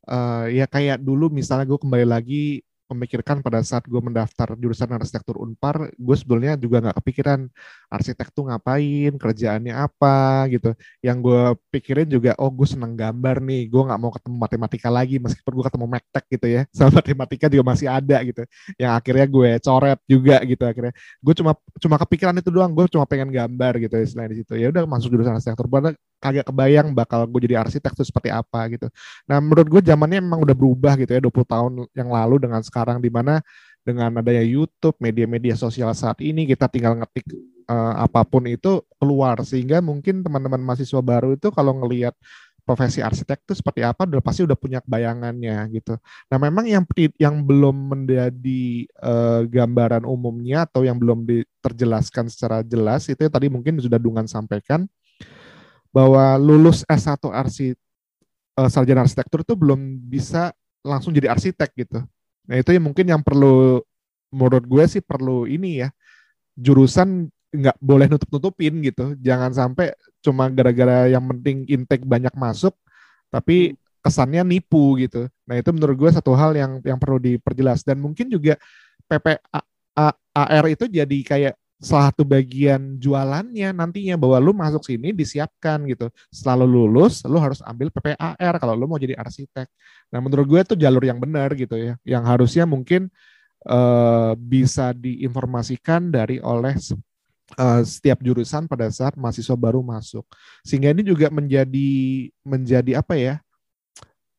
uh, ya kayak dulu misalnya gue kembali lagi memikirkan pada saat gue mendaftar jurusan arsitektur Unpar, gue sebetulnya juga nggak kepikiran arsitek tuh ngapain, kerjaannya apa gitu. Yang gue pikirin juga, oh gue seneng gambar nih, gue nggak mau ketemu matematika lagi, meskipun gue ketemu mektek gitu ya, sama matematika juga masih ada gitu. Yang akhirnya gue coret juga gitu akhirnya. Gue cuma cuma kepikiran itu doang, gue cuma pengen gambar gitu ya selain. Ya udah masuk jurusan arsitektur, gue kagak kebayang bakal gue jadi arsitek tuh seperti apa gitu. Nah menurut gue zamannya memang udah berubah gitu ya 20 tahun yang lalu dengan sekarang sekarang di mana dengan adanya YouTube, media-media sosial saat ini kita tinggal ngetik uh, apa pun itu keluar sehingga mungkin teman-teman mahasiswa baru itu kalau ngelihat profesi arsitek itu seperti apa udah pasti udah punya bayangannya gitu. Nah, memang yang yang belum menjadi uh, gambaran umumnya atau yang belum diterjelaskan secara jelas itu tadi mungkin sudah Dungan sampaikan bahwa lulus S1 arsi uh, sarjana arsitektur itu belum bisa langsung jadi arsitek gitu. Nah itu yang mungkin yang perlu menurut gue sih perlu ini ya jurusan nggak boleh nutup-nutupin gitu. Jangan sampai cuma gara-gara yang penting intake banyak masuk, tapi hmm. kesannya nipu gitu. Nah itu menurut gue satu hal yang yang perlu diperjelas dan mungkin juga PPAR itu jadi kayak satu bagian jualannya nantinya bahwa lu masuk sini disiapkan gitu. Setelah lu lulus, lu harus ambil PPAR kalau lu mau jadi arsitek. Nah, menurut gue itu jalur yang benar gitu ya, yang harusnya mungkin uh, bisa diinformasikan dari oleh uh, setiap jurusan pada saat mahasiswa baru masuk. Sehingga ini juga menjadi menjadi apa ya?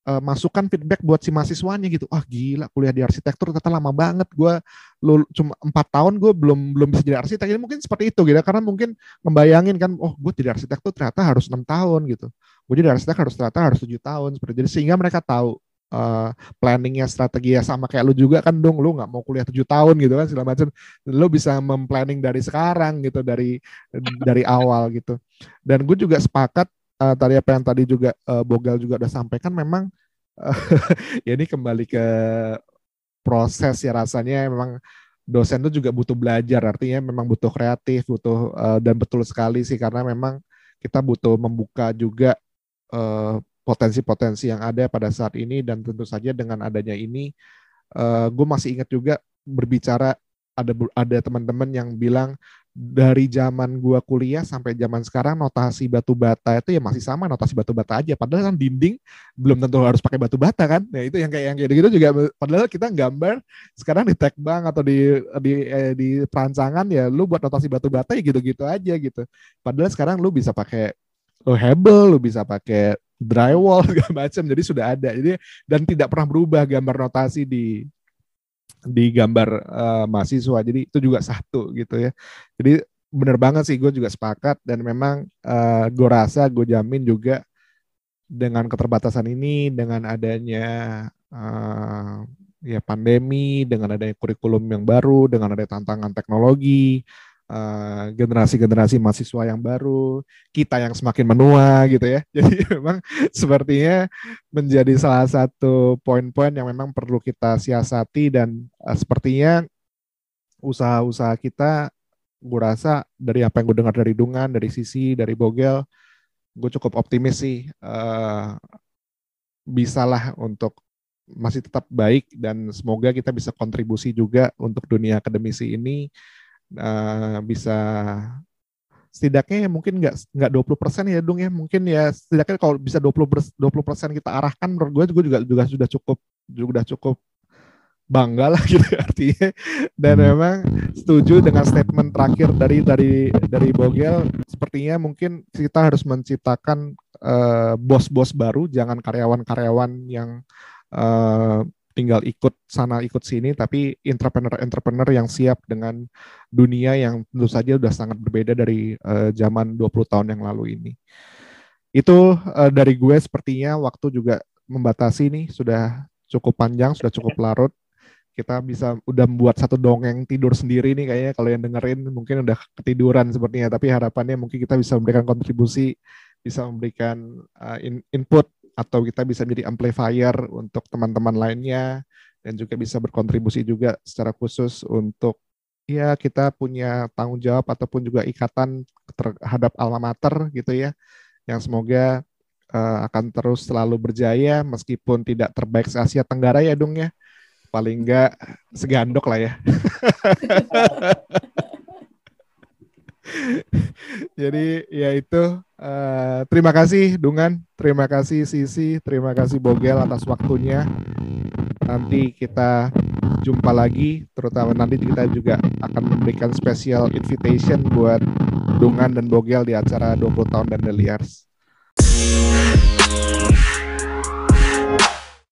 Uh, masukan feedback buat si mahasiswanya gitu. Ah gila kuliah di arsitektur ternyata lama banget. Gue cuma empat tahun gue belum belum bisa jadi arsitek. Ini mungkin seperti itu gitu. Karena mungkin membayangin kan, oh gue jadi arsitektur ternyata harus enam tahun gitu. Gue jadi arsitek harus ternyata harus tujuh tahun seperti jadi sehingga mereka tahu uh, planningnya strategi ya sama kayak lu juga kan dong lu nggak mau kuliah tujuh tahun gitu kan segala macam lu bisa memplanning dari sekarang gitu dari dari awal gitu dan gue juga sepakat uh, tadi apa yang tadi juga uh, Bogal juga udah sampaikan memang uh, ya ini kembali ke proses ya rasanya. Memang dosen itu juga butuh belajar artinya memang butuh kreatif butuh uh, dan betul sekali sih karena memang kita butuh membuka juga potensi-potensi uh, yang ada pada saat ini dan tentu saja dengan adanya ini uh, gue masih ingat juga berbicara ada ada teman-teman yang bilang dari zaman gua kuliah sampai zaman sekarang notasi batu bata itu ya masih sama notasi batu bata aja. Padahal kan dinding belum tentu harus pakai batu bata kan? Nah itu yang kayak yang kayak gitu juga. Padahal kita gambar sekarang di tag bank atau di di eh, di perancangan ya lu buat notasi batu bata ya gitu-gitu aja gitu. Padahal sekarang lu bisa pakai lo hebel lu bisa pakai drywall segala macam. Jadi sudah ada. Jadi dan tidak pernah berubah gambar notasi di di gambar uh, mahasiswa. Jadi itu juga satu gitu ya. Jadi bener banget sih gue juga sepakat dan memang uh, gue rasa gue jamin juga dengan keterbatasan ini dengan adanya uh, ya pandemi dengan adanya kurikulum yang baru dengan ada tantangan teknologi Eh, generasi-generasi uh, mahasiswa yang baru, kita yang semakin menua gitu ya. Jadi memang sepertinya menjadi salah satu poin-poin yang memang perlu kita siasati dan uh, sepertinya usaha-usaha kita gue rasa dari apa yang gue dengar dari Dungan, dari Sisi, dari Bogel, gue cukup optimis sih uh, bisalah untuk masih tetap baik dan semoga kita bisa kontribusi juga untuk dunia akademisi ini uh, bisa setidaknya ya mungkin nggak nggak 20 persen ya dong ya. Mungkin ya setidaknya kalau bisa 20 20 persen kita arahkan menurut gue juga juga sudah cukup juga cukup bangga lah gitu artinya. Dan hmm. memang setuju dengan statement terakhir dari dari dari Bogel. Sepertinya mungkin kita harus menciptakan uh, bos-bos baru jangan karyawan-karyawan yang uh, tinggal ikut sana ikut sini tapi entrepreneur-entrepreneur yang siap dengan dunia yang tentu saja sudah sangat berbeda dari uh, zaman 20 tahun yang lalu ini. Itu uh, dari gue sepertinya waktu juga membatasi nih sudah cukup panjang, sudah cukup larut. Kita bisa udah membuat satu dongeng tidur sendiri nih kayaknya kalau yang dengerin mungkin udah ketiduran sepertinya tapi harapannya mungkin kita bisa memberikan kontribusi, bisa memberikan uh, in, input atau kita bisa menjadi amplifier untuk teman-teman lainnya dan juga bisa berkontribusi juga secara khusus untuk ya kita punya tanggung jawab ataupun juga ikatan terhadap alma mater gitu ya yang semoga uh, akan terus selalu berjaya meskipun tidak terbaik se Asia Tenggara ya dong ya. Paling enggak segandok lah ya Jadi ya itu uh, terima kasih Dungan, terima kasih Sisi, terima kasih Bogel atas waktunya. Nanti kita jumpa lagi, terutama nanti kita juga akan memberikan special invitation buat Dungan dan Bogel di acara 20 tahun dan The